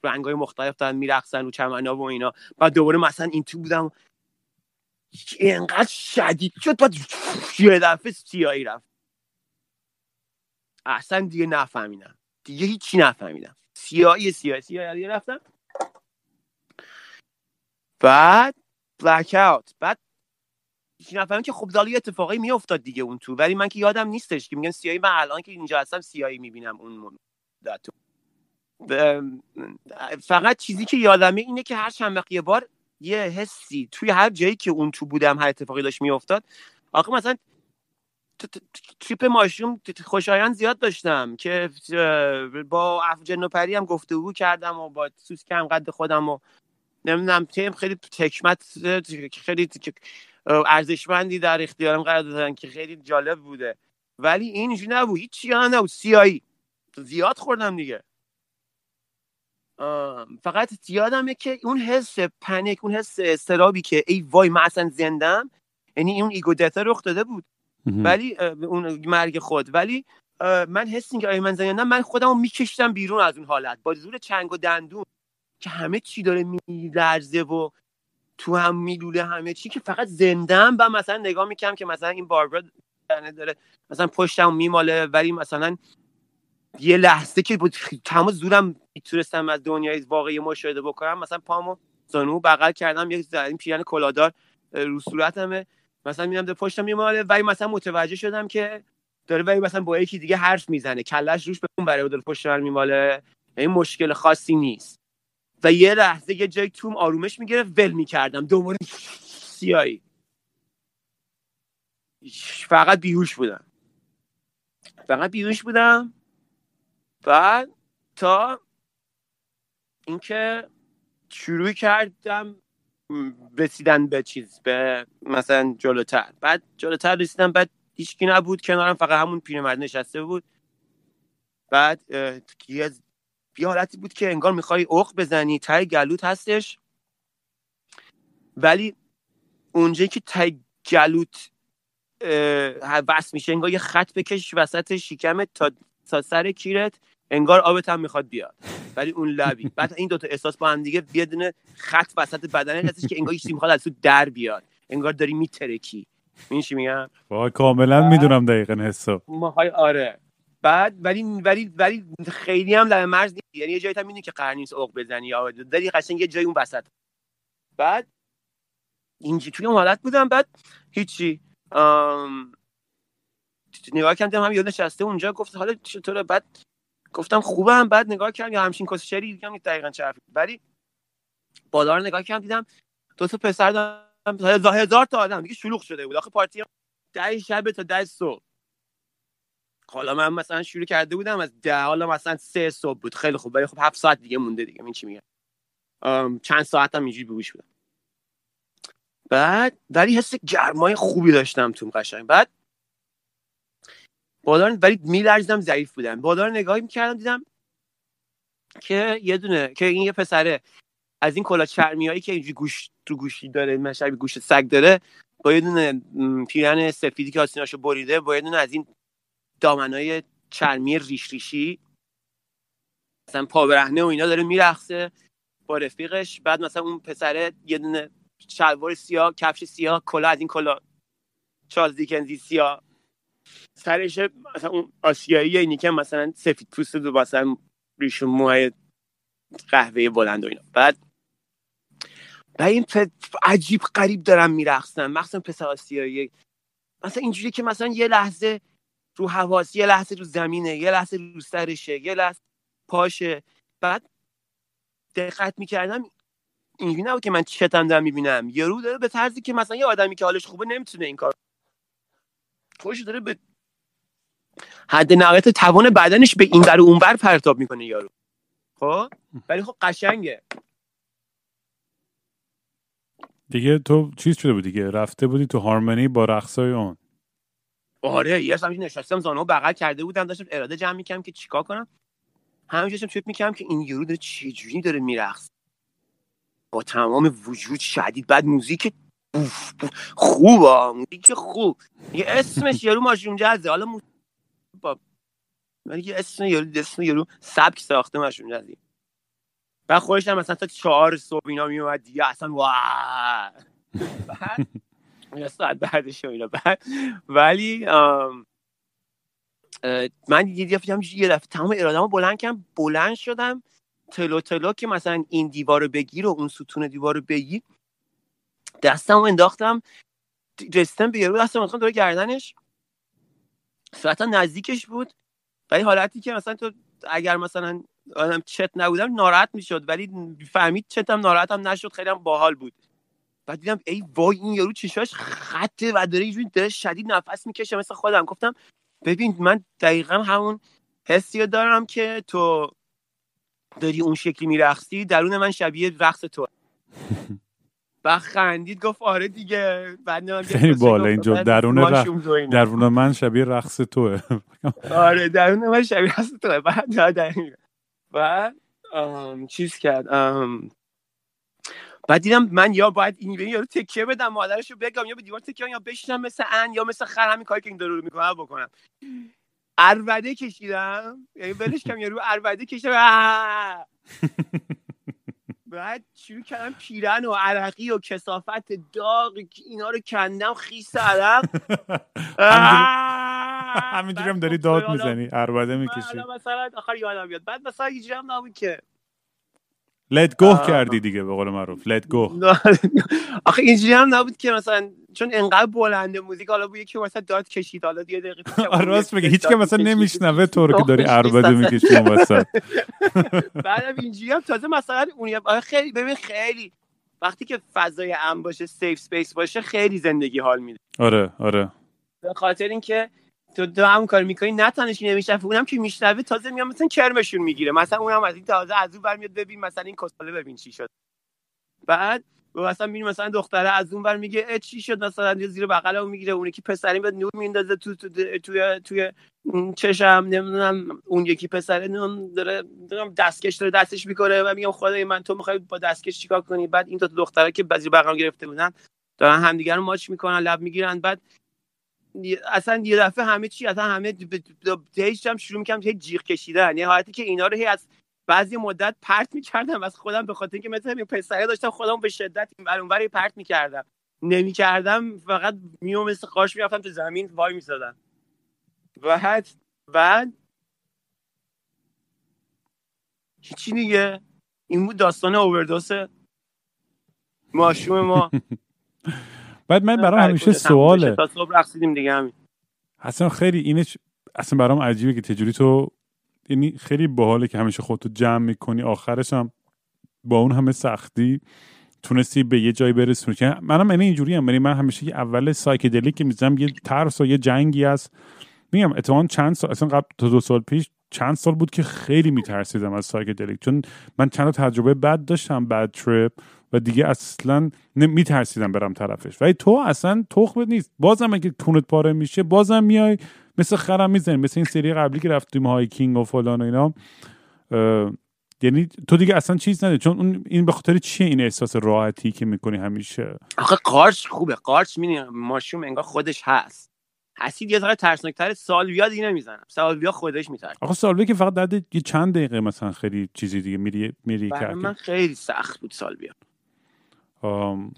رنگ های مختلف دارن میرقصن رو چمنا و اینا. بعد دوباره مثلا این تو بودم. اینقدر شدید. شد بعد یه دفعه سیایی رفت. اصلا دیگه نفهمیدم. دیگه هیچی نفهمیدم. سیایی سیایی سیایی رفتم. بعد بلک اوت بعد هیچ نفهمم که خب حالا یه اتفاقی میافتاد دیگه اون تو. ولی من که یادم نیستش که میگن سیایی من الان که اینجا هستم سیایی می‌بینم اون مدت. فقط چیزی که یادمه اینه که هر چند یه بار یه حسی توی هر جایی که اون تو بودم هر اتفاقی داشت میافتاد. آخه مثلا تریپ ت- خوشایند زیاد داشتم که با افجن و پری هم گفتگو کردم و با سوس کم قد خودم و نمی‌دونم تیم خیلی تکمت خیلی ارزشمندی در اختیارم قرار دادن که خیلی جالب بوده. ولی این اینجوری نبود. هیچ یادم نبود. سیایی زیاد خوردم دیگه. فقط یادمه که اون حس panic اون حس اضطرابی که ای وای من اصلا زندم یعنی اون ego death ه رخ داده بود. ولی اون مرگ خود. ولی من حس این که آیا من زندم من خودم رو میکشتم بیرون از اون حالت. با زور چنگ و دندون که همه چی داره میلرزه و تو هم میلوله همه چی که فقط زندم و مثلا نگاه می‌کنم که مثلا این باربرا داره مثلا پشتم میماله ولی مثلا یه لحظه که بود تمام زورم می‌تونستم از دنیای واقعی مشاهده بکنم مثلا پامو زانو بغل کردم یک این پیرن کلادار رو صورتمه. مثلا میدم در پشتم میماله ولی مثلا متوجه شدم که داره ولی مثلا با یکی دیگه حرف می‌زنه. کلش روش به اون برای داره پشت من میماله. این مشکل خاصی نیست. و یه لحظه یه جای توم آرومش می‌گیره ول می‌کردم. دوباره سیایی فقط بیهوش بودم. فقط بیهوش بودم. بعد تا اینکه شروع کردم رسیدن به چیز به مثلا جلوتر. بعد جلوتر رسیدم بعد هیچکی نبود کنارم فقط همون پیرمرد نشسته بود. بعد یه حالتی بود که انگار می‌خوای اوق بزنی تای گلوت هستش. ولی اونجایی که تای گلوت وصل میشه انگار یه خط بکش وسط شکمت تا تا سر کیرت انگار آبت هم می‌خواد بیاد. ولی اون لبی. بعد این دوتا احساس با هم دیگه یه دونه خط وسط بدنت هستش که انگار چیزی می‌خواد از تو در بیاد. انگار داری میترکی. چی میگم؟ وای کاملا می‌دونم دقیقا حسو. ماهای آره. بعد ولی ولی ولی خیلی هم لب مرز نیست. یعنی یه جایی هم می‌دونی که قرار نیست اوق بزنی یا داری قشنگ یه جایی اون وسط. بعد اینجا توی اون حالت بودم. بعد هیچی. آم... نگاه کردم هم یاد نشسته اونجا گفت حالا چطوره؟ بعد گفتم خوبم بعد نگاه کردم یا همچین کسچری دیدم دقیقا چه ولی بالا رو نگاه کردم دیدم دو تا پسر دارم هزار, تا آدم دیگه شلوغ شده بود. آخه پارتی هم ده شب تا ده صبح. حالا من مثلا شروع کرده بودم از ده حالا مثلا سه صبح بود. خیلی خوب ولی خب هفت ساعت دیگه مونده دیگه این چی میگم چند ساعت هم اینجوری بگوش بودم. بعد ولی حس گرمای خوبی داشتم تو قشنگ. بعد بالا ولی میلرزیدم ضعیف بودم. بالا رو نگاه می‌کردم دیدم که یه دونه که این یه پسره از این کلا چرمی هایی که اینجوری گوش تو گوشی داره مثلا گوش سگ داره با یه دونه پیرن سفیدی که آستیناشو بریده با یه دونه از این دامنای چرمی ریش ریشی مثلا پا برهنه و اینا داره میرقصه با رفیقش. بعد مثلا اون پسره یه دونه شلوار سیاه کفش سیاه کلا از این کلا چارلز دیکنزی سیاه سرش مثلا اون آسیایی اینی که مثلا سفید پوست و مثلا ریش موهای قهوه بلند و اینا. بعد و این عجیب غریب دارم میرقصن. مخصوصا پسر آسیایی. مثلا اینجوری که مثلا یه لحظه رو حواس یه لحظه رو زمینه یه لحظه رو سرشه یه لحظه پاشه. بعد دقت می‌کردم اینجوری نبود که من چتم دارم می‌بینم. یارو داره به طرزی که مثلا یه آدمی که حالش خوبه نمی‌تونه این کار خودش داره به حد نهایت توان بدنش به این ور و اون ور پرتاب می‌کنه یارو. خب؟ ولی خب قشنگه. دیگه تو چیز شده بود دیگه؟ رفته بودی تو هارمونی با رقصای اون. آره یه همین نشستم زانو بغل کرده بودم داشتم اراده جمع می‌کردم که چیکار کنم. همینجا داشتم فکر می‌کردم که این یورو داره چجوری داره میرقص با تمام وجود شدید بعد موزیک خوبه موزیک خوب. یه اسمش یارو ماشون جزه حالا با ولی یه اسم یارو اسم یارو سبک ساخته ماشون جزی بعد خودش هم مثلا تا چهار صبح اینا میومد دیگه اصلا بعد یه ساعت بعدش و اینا. بعد ولی من یه دفعه یه دفعه تمام ارادهمو بلند کردم. بلند شدم. تلو تلو که مثلا این دیوار بگیر و اون ستون دیوار رو بگیر. دستمو انداختم. رسیدم به یارو دستم انداختم دور گردنش. ساعتا نزدیکش بود. ولی حالتی که مثلا تو اگر مثلا آدم چت نبودم ناراحت می‌شد. ولی فهمید چتم ناراحتم نشد. خیلی هم باحال بود. بعد دیدم ای وای این یارو چشاش خطه و داره اینجوری داره شدید نفس می‌کشه مثل خودم. گفتم ببین من دقیقا همون حسی دارم که تو داری اون شکلی میرقصی. درون من شبیه رقص تو. (laughs) و خندید گفت آره دیگه بعد یه خیلی بالا اینجا درون اینا. درون من شبیه رقص توه آره درون من شبیه هست تو بعد دقیقاً. بعد آم، چیز کرد آم، بعد دیدم من یا باید این به این یارو تکیه بدم مادرشو بگم یا به دیوار تکیه بدم، یا بشینم مثل ان یا مثل خر همین کاری که این داره می‌کنه بکنم اربده کشیدم یعنی ولش کم یارو اربده کشیدم! بعد شروع کردم پیرن و عرقی و کسافت داغ اینا رو کندم خیس عرق! (laughs) همینجوری هم داری داد می‌زنی عربده من می‌کشی. مثلا آخر یادم بیاد بعد مثلا اینجوری هم نبود که. لت گو آه. کردی دیگه به قول معروف. لت گو (laughs) آخه اینجوری هم نبود که مثلا چون انقدر بلنده موزیک حالا بود که مثلا داد کشید. حالا یه دقیقه راست میگه هیچ که مثلا. نمیشنوه تو رو که داری عربده می‌کشی اون وسط. (laughs) بعدم اینجوری هم تازه مثلا اون خیلی ببین خیلی. وقتی که فضای امن باشه safe space باشه خیلی زندگی حال میده. آره آره. به خاطر اینکه تو دو هم کار می‌کنی نه تنشی نمیشنوه اونم که میشنوه تازه میاد مثلا کرمشون می‌گیره. مثلا اونم از این تازه از اون برمیاد ببین مثلا این کسخله ببین چی شد. بعد مثلا می‌بینی مثلا دختره از اون بر میگه چی شد؟ مثلا زیر بغل اون می‌گیره اون یکی پسری به نور میندازه تو تو توی توی چشم نمی‌دونم اون یکی پسره داره دستکش داره دستش می‌کنه و میگم خدای من تو می‌خوای با دستکش چیکار کنی؟ بعد این دو تا دختره که بعضی بغل گرفته بودن دارن همدیگه رو ماچ می‌کنن لب می‌گیرن. بعد اصلا یه دفعه همه چی اصلا همه هم شروع می‌کنم هی جیغ کشیدن. یه حالتی که اینا رو هی از بعضی مدت پرت می‌کردم از خودم به خاطر اینکه مثل پسره داشتم خودم به شدت این ور اون ور پرت می‌کردم. نمی‌کردم فقط میو مثل قاش می‌رفتم تو زمین وای میسادم بعد بعد هیچی دیگه. این بود داستان اووردوس ماشوم ما. (laughs) بعد من برام همیشه. سواله. تا صبح رقصیدیم دیگه همین. اصلا خیلی اینش اصلا برام عجیبه که چجوری تو یعنی خیلی باحاله که همیشه خودتو جمع می‌کنی. آخرش هم با اون همه سختی تونستی به یه جایی برسونی که منم یعنی اینجوری هم. یعنی من همیشه یه اول psychedelic که می‌زنم. یه ترس و یه جنگی هست. میگم اتفاقا چند سال اصلا قبل تا دو سال پیش چند سال بود که خیلی میترسیدم از psychedelic چون من چند تجربه بد داشتم bad trip و دیگه اصلا میترسیدم برم طرفش. ولی تو اصلا تخمت نیست. بازم اگه کونت پاره میشه بازم میای مثل خرم می‌زنی مثل این سری قبلی که رفتیم hiking و فلان و اینا. یعنی تو دیگه اصلا چیز نده چون اون این به خاطر چیه این احساس راحتی که می‌کنی همیشه؟ آخه قارچ خوبه قارچ می‌دونی ماشوم انگار خودش هست. حسید یه ذره ترسناکتر سالویا دیگه نمی‌زنم سالویا خودش میترسه. آخه سالوی که فقط درد یه چند دقیقه مثلا خیلی چیزی دیگه میری میری من خیلی سخت بود سالویا. آم،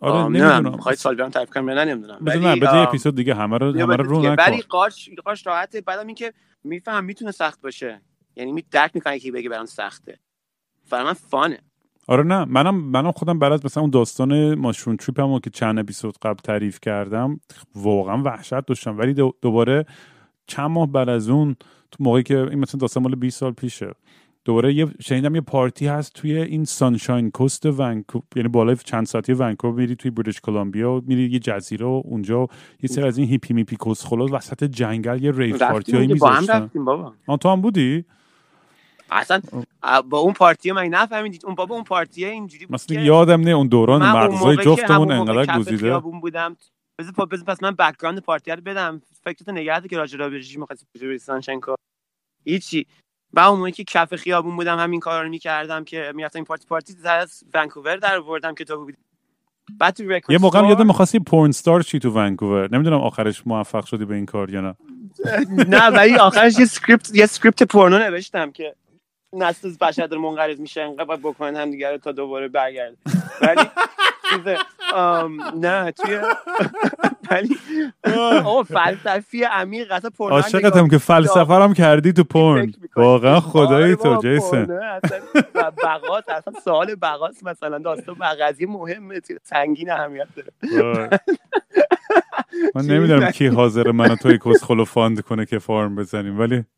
آره نمی‌دونم. می‌خوای سالویا هم تعریف کنم یا نه نمی‌دونم. بذار ولی، نه بذار یه اپیزود دیگه همه رو همه رو رو. نکن. ولی قارچ قارچ راحته. بعدم اینکه میفهم می‌تونه سخت باشه. یعنی می درک می‌کنه که بگه برام سخته. برای من فانه. آره نه منم منم خودم بعد از مثلا اون داستان ماشروم تریپ هم که چند اپیزود قبل تعریف کردم واقعا وحشت داشتم. ولی دو- دوباره چند ماه بعد از اون تو موقعی که این مثلا داستان مال 20 سال پیشه. دوباره یه شنیدم یه پارتی هست توی این سانشاین کوست ونکو یعنی بالای چند ساعتی ونکوور میری توی بریتیش کلمبیا و میری یه جزیره و اونجا یه سری از این هیپی میپی کس خلاص وسط جنگل یه rave party رفتیم هایی دیگه، با هم میذاشتن. رفتیم بابا. آن تو هم بودی؟ اصلا با اون پارتی من نفهمیدید. اون بابا اون پارتی اینجوری بود مثلا یادم نه اون دوران مغزای که جفتمون انقدر گزیده بودم. بذار پس من background پارتی رو بدم. فکرتو نگه دار که راجع بهش می‌خواستی Sunshine Coast و هیچی. و اون موقعی که کف خیابون بودم همین کارا رو می‌کردم که می‌رفتم این پارتی پارتی از ونکوور در آوردم که تو بودی. بعد تو رکورد یه موقع یادم می‌خواستی porn star چی تو ونکوور؟ نمی‌دونم آخرش موفق شدی به این کار یا نه. (laughs) نه ولی آخرش یه script یه script پورنو نوشتم که نسل بشر داره منقرض میشه انقدر باید بکنن هم دیگه رو تا دوباره برگرده ولی نه توی (laughs) ولی او فلسفی عمیق اصلا پورنو هم عاشقتم که فلسفه هم کردی تو می‌کنی. واقعا خدای آره تو بابا، جیسن پورنو اصلا و بقاس اصلا سوال بقاس مثلا داستان و قضیه مهمه سنگین اهمیت داره. من (laughs) نمی‌دونم؟ کی حاضره منو توی کسخلو fund کنه که فارم بزنیم ولی (laughs)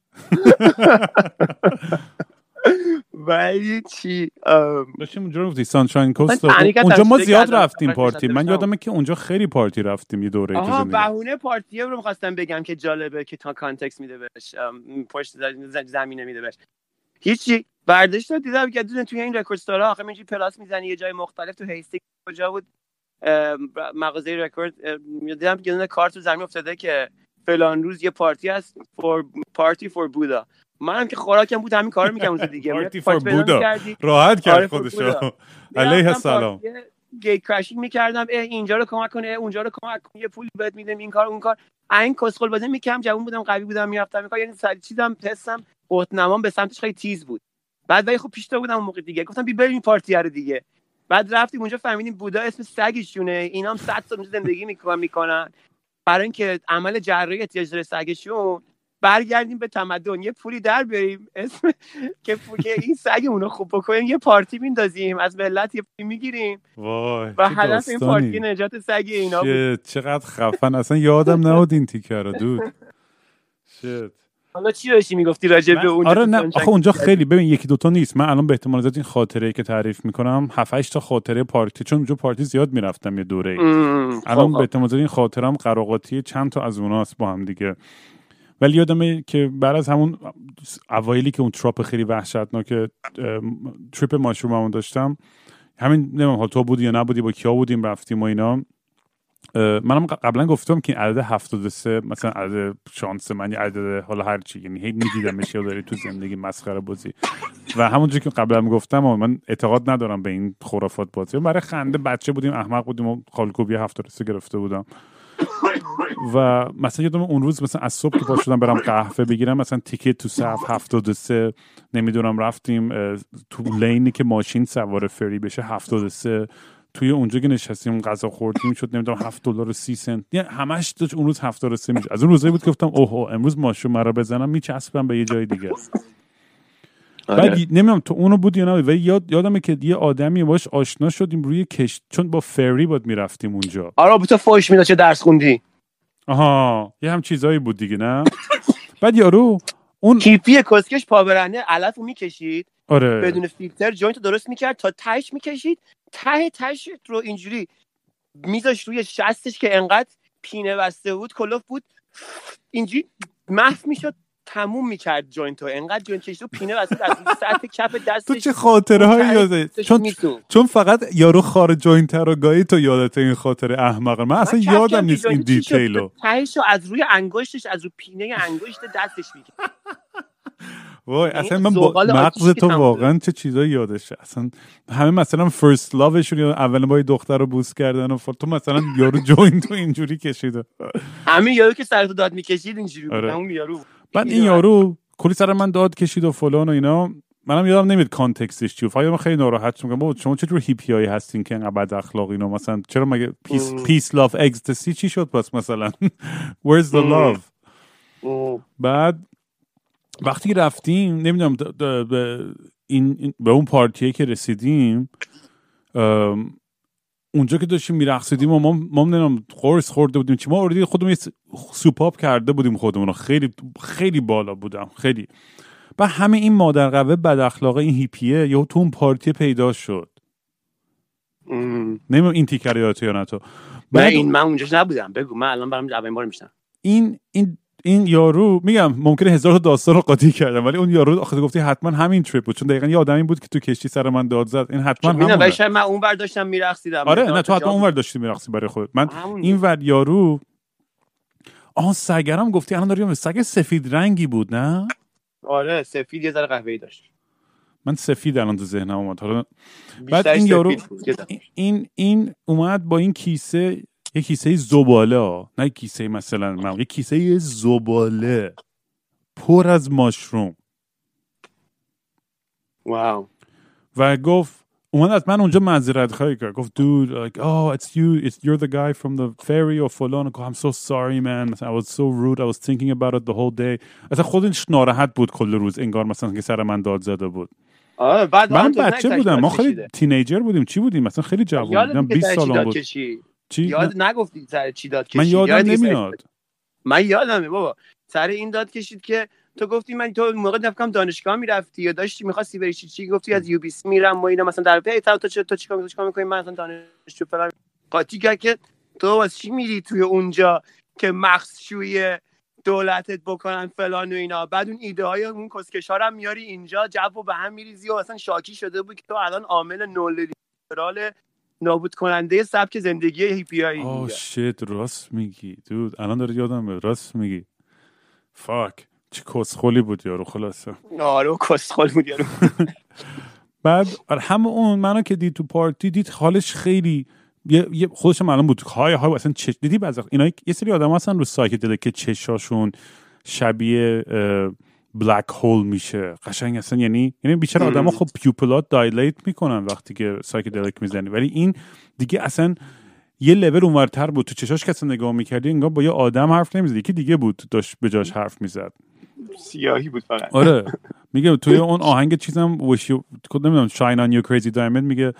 ولی چی؟ ام، داشتیم اونجا رو گفتی Sunshine Coast اونجا ما زیاد. رفتیم پارتی. من یادمه که اونجا خیلی پارتی رفتیم یه دوره آها بهونه پارتی رو می‌خواستم بگم که جالبه که تا context میده بهش پشت زمینه میده بهش. هیچی. برداشت رو دیدم که دونه توی این رکورد استورا آخه اینجوری پلاس می‌زنی یه جای مختلف تو هیستیک کجا بود؟ مغازه رکورد دیدم که دونه کارت تو زمین افتاده که فلان روز یه پارتی هست فور پارتی فور بودا منم که خوراکم بود همین کارو می‌کنم اون دیگه. (laughs) پارتی for پیدا بودا. راحت آره، کرد فور خودشو. علیه السلام. گیت کراشینگ می‌کردم اه اینجا رو کمک کنه اونجا رو کمک کنه یه پول بهت میدم این کار اون کار. این کسخل بازی می‌کردم جوون بودم قوی بودم می‌رفتم کار. یعنی سر چیزم حسم قطنمان به سمتش خیلی تیز بود. بعد ولی خب پیش تو بودم اون موقع دیگه. گفتم بی بریم پارتی رو دیگه. بعد رفتیم اونجا فهمیدیم بودا اسم سگشونه اینا هم 100 سال زندگی می‌کنن می‌کنن. برای اینکه عمل جراحی احتیاج داره سگشون برگردیم به تمدن. یه پولی در بیاریم. اسم که این سگمون رو خوب بکنیم. یه پارتی میندازیم. از ملت یه پولی می‌گیریم. وای و هدف این پارتی. نجات سگ اینا بود. چقدر خفن. اصلا یادم نبود این تیکه رو دود. شت حالا چی داشتی می‌گفتی راجع به اونجا آره نه. آخه اونجا؟ خیلی ببین یکی دوتا نیست. من الان به احتمال زیاد این خاطره که تعریف می‌کنم 7 8 تا خاطره پارتی. چون اونجا پارتی زیاد می‌رفتم یه دوره ای ام، الان خب، به احتمال زیاد این خاطرم قراقاتی چند تا از اوناست با هم دیگه. ولی یادمه که بعد از همون اوایلی که اون تراپ خیلی وحشتناک تریپ ماشروممون داشتم همین نمی‌دونم حال تو بودی یا نبودی با کیا بودیم رفتیم و اینا منم قبلا گفتم که عدد 73 مثلا عدد شانس من یا عدد حالا هر چی یعنی هی میدیدمش یا داری تو زندگی مسخره بازی. و همونجوری که قبلا گفتم من اعتقاد ندارم به این خرافات بازی. برای خنده بچه بودیم احمق بودیم و خالکوبی 73 گرفته بودم. و مثلا یادم اون روز مثلا از صبح که پا شدم برم قهوه بگیرم مثلا تیکت تو صف 73 نمی‌دونم رفتیم تو لینی که ماشین سوار فری بشه 73 توی اونجا که نشستیم غذا خوردیم شد نمی‌دونم 7 دلار و 30 سنت. یعنی همش داشت اون روز 73 میشه. از اون روزایی بود که گفتم اوه امروز ماشین مرا بزنم میچسبم به یه جای دیگه. آره. بعد نمی‌دونم تو اونو بود یا نه ولی یاد یادمه که یه آدمی باش آشنا شدیم روی کشت چون با فری بود می‌رفتیم اونجا. آره تو فوش می‌داد چه درس خوندی؟ آها یه هم چیزایی بود دیگه نه؟ بعد یارو اون هیپی کسکش پابرهنه علف رو می‌کشید آره. بدون فیلتر joint رو درست می‌کرد تا تهش می‌کشید ته تهش رو اینجوری میذاش روی شستش که انقدر پینه بسته بود کلوف بود اینجوری محو می‌شد. تموم می‌کرد joint رو انقدر joint کشید و پینه بود. از سطح کف دستش تو چه خاطره هایی یاده دستش چون. چون فقط یارو خار joint رو گاهی تو یادت این خاطره احمقه من اصلا من یادم نیست این شد؟ detail و تهش رو از روی انگشتش از روی پینه انگشت دستش می‌کرد وای یعنی اصلا من با مغز تو واقعا چه چیزایی یادشه اصلا همه مثلا first love شون یا اول با دختر رو بوس کردن و فر... تو مثلا یارو (laughs) joint و اینجوری کشیده همین یارو که سرتو داد می‌کشید اینجوری بود آره. اون یارو بعد این یارو کلی سر من داد کشید و فلان و اینا. منم یادم نمیاد context ش چیه یادم خیلی ناراحت شدم. بابا شما چه جور هیپی هایی هستین که انقدر بد اخلاقی اینا؟ مثلا چرا مگه peace. peace love ecstasy چی شد پس مثلا؟ (laughs) Where's the ام. love? بعد وقتی رفتیم نمی‌دونم این به اون پارتیه که رسیدیم اونجا که داشتیم میرقصیدیم و ما ما نمی‌دونم قرص خورده بودیم چی ما اوردی خودمون سوپاپ کرده بودیم خودمون رو. خیلی خیلی بالا بودم خیلی. و همه این مادر قوه بد اخلاقه این هیپیه یا تو اون پارتی پیدا شد. نمی‌دونم این تیکر یادته یا نه تو. نه بعد این من اونجاش نبودم. بگو من الان برام اولین بار میشنم. این این این یارو میگم ممکنه هزار تا داستان رو قاطی کردم ولی اون یارو آخه گفتی حتما همین تریپ بود چون دقیقا یه آدمی بود که تو کشتی سر من داد زد این حتما همونه. ولی شاید من اون داشتم میرقصیدم. آره نه تو حتما اونور داشتی میرقصی برای خودت من همون این ور یارو آها سگرم گفتی الان داری سگ سفید رنگی بود نه؟ آره سفید یه ذره قهوه‌ای داشت. من سفید الان تو ذهنم اومد. حالا بعد این یارو. این این اومد با این کیسه یه کیسه زباله ها نه کیسه مثلا من یه کیسه زباله پر از ماشروم. واو. و گفت اومد از من اونجا معذرت خواهی کرد. گفت dude like oh it's you it's you're the guy from the ferry or فلان. گفت I'm so sorry man. I was so rude. I was thinking about it the whole day. اصلا خودش ناراحت بود کل روز انگار مثلا که سر من داد زده بود. آره بعد من بچه بودم ما خیلی. تینیجر بودیم. چی بودیم؟ مثلا خیلی جوان بودم. که 20 سر چی سالم داد بود. چی؟ یاد نگفتی سر چی داد کشید. من یادم یادی که سر- نمیاد. من یادمه بابا. سر این داد کشید که تو گفتی من تو موقع نفکم دانشگاه می‌رفتی یا داشتی می‌خواستی بری چی چی گفتی؟ از یو بی سی میرم و اینا مثلا در پی تو چه تو چیکار چیکار می‌کنی؟ من مثلا دانشجو فلان. قاطی کرد که تو واسه چی میری توی اونجا که مخشوی دولتت بکنن فلان و اینا؟ بعد اون ایده های اون کسکشارم میاری اینجا جو و به هم میریزی و اصلا شاکی شده بود که تو الان عامل نولیبرال نابود کننده سبک زندگی هیپیایی آه. شit راست میگی. دود الان داره یادم راست میگی. فاک. چه کسخولی بود یارو خلاصه. آره و کسخل بود یارو. (laughs) بعد آره، همه اون منو که دید تو پارتی دید حالش خیلی یه, یه خودش معلوم بود. high high اصلا چش دیدی بعضی اینا یه سری آدم هستن رو psychedelic که چشاشون شبیه black hole میشه. قشنگ اصلا یعنی یعنی بیشتر. آدما خب pupil ات dilate می‌کنن وقتی که psychedelic می‌زنی. ولی این دیگه اصلا یه لول اونورتر بود. تو چشاش اصلا نگاه می‌کردی انگار با یه آدم حرف نمی‌زد یکی دیگه بود داشت به جاش حرف می‌زد. سیاهی بود فقط. آره. (laughs) میگه توی اون آهنگ چیزم کد نمی‌دونم shine on you crazy diamond میگه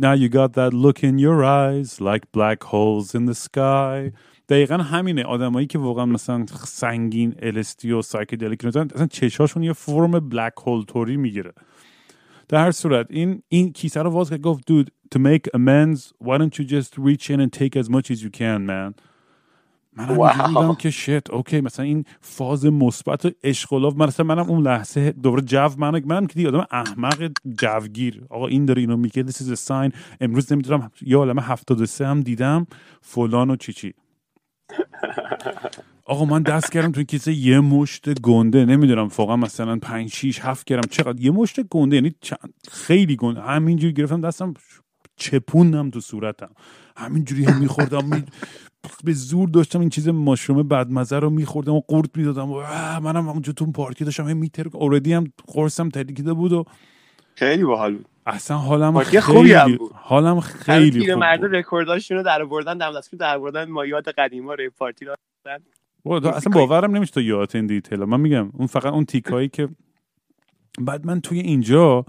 now you got that look in your eyes like black holes in the sky. دقیقا همینه. آدمایی که واقعا مثلا سنگین LSD و psychedelic می‌زنن اصلا چشاشون یه فرم black hole توری می‌گیره. در هر صورت این این کیسه رو باز کرد. گفت dude to make amends why don't you just reach in and take as much as you can man? من هم wow. اینجوری بودم که shit okay مثلا این فاز مثبت و عشق و love. من مثلا منم اون لحظه دوباره جو منم منم که دیگه آدم احمق جوگیر. آقا این داره اینو میگه this is a sign. امروز نمی‌دونم یه عالمه 73 هم دیدم فلان و چی چی. آقا من دست کردم تو کیسه یه مشت گنده نمی‌دونم واقعا مثلا 5 6 7 گرم. چقدر؟ یه مشت گنده یعنی چند- خیلی گنده. همینجوری گرفتم دستم چپوندم تو صورتم. همینجوری هم میخوردم می... به زور داشتم این چیز ماشروم بدمزه رو میخوردم و قورت می‌دادم و منم اونجا تو پارکی داشتم هم میتر اوردی هم قرصم ترکیده بود و خیلی باحال بود. اصلا حالم پارتی خوبی هم خیلی بود. حالم خیلی خیلی خوب مرد بود. رکورداشونو رو در آوردن دم دستگیر در آوردن مایات قدیما ری پارتی رو بابا، تو اصلا باورم نمیشه تو یادت این دیتیل. من میگم اون فقط اون تیکایی که بعد من توی اینجا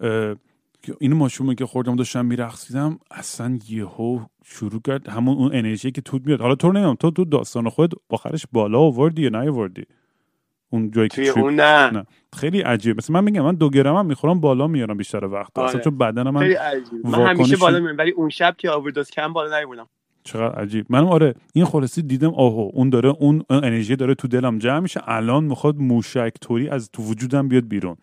اه، که این ماشومه که خوردم داشتم میرقصیدم اصلا یهو شروع کرد. همون اون انرژی که توت میاد. حالا تو نمی‌دونم تو تو داستان خود آخرش بالا آوردی یا نیاوردی؟ اون جایی که توی اون نه. نه. خیلی عجیب مثلا من میگم من دو گرم هم می‌خورم بالا میارم بیشتر وقت اصلا آره. چون بدن من خیلی عجیب من همیشه بالا میرم ولی اون شب که آوردوز کم بالا نیوردم چقدر عجیب. منم آره این خلاصی دیدم آهو اون داره اون اون انرژی داره تو دلم جمع میشه. الان می‌خواد موشک توری از تو وجودم بیاد بیرون.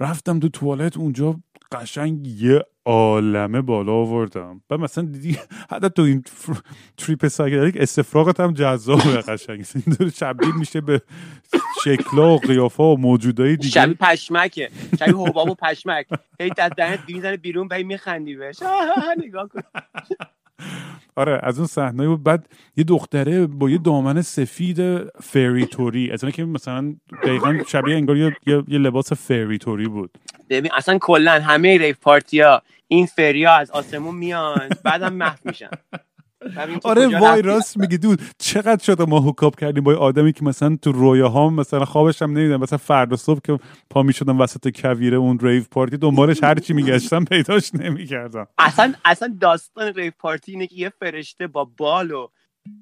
رفتم تو توالت اونجا قشنگ یه عالمه بالا آوردم. و مثلا دیدی (laughs) حتی تو این trip psychedelic استفراغت هم جذابه (laughs) قشنگ. این داره شبیه میشه به شکلا و قیافه و موجودای دیگه. شبیه پشمکه. شبیه حباب و پشمک. هی از دهنت می‌زنه بیرون هی میخندی بهش (laughs) نگاه کن. آره از اون صحنه بود. بعد یه دختره با یه دامن سفید فری توری از اون که مثلا دقیقا شبیه انگار یه, یه, لباس فری توری بود. ببین اصلا کلا همه rave party ا این فریا از آسمون میان بعدم محو میشن. (laughs) آره وای؟ راست میگی. دود چقدر شده ما هوکاپ کردیم با آدمی که مثلا تو رویاهام مثلا خوابش هم نمی‌دونم مثلا فردا صبح که پا می‌شدم وسط کویره اون ریو پارتی دنبالش هر چی میگشتم پیداش نمی‌کردم. اصلا اصلا داستان ریف پارتی اینه که یه فرشته با بال و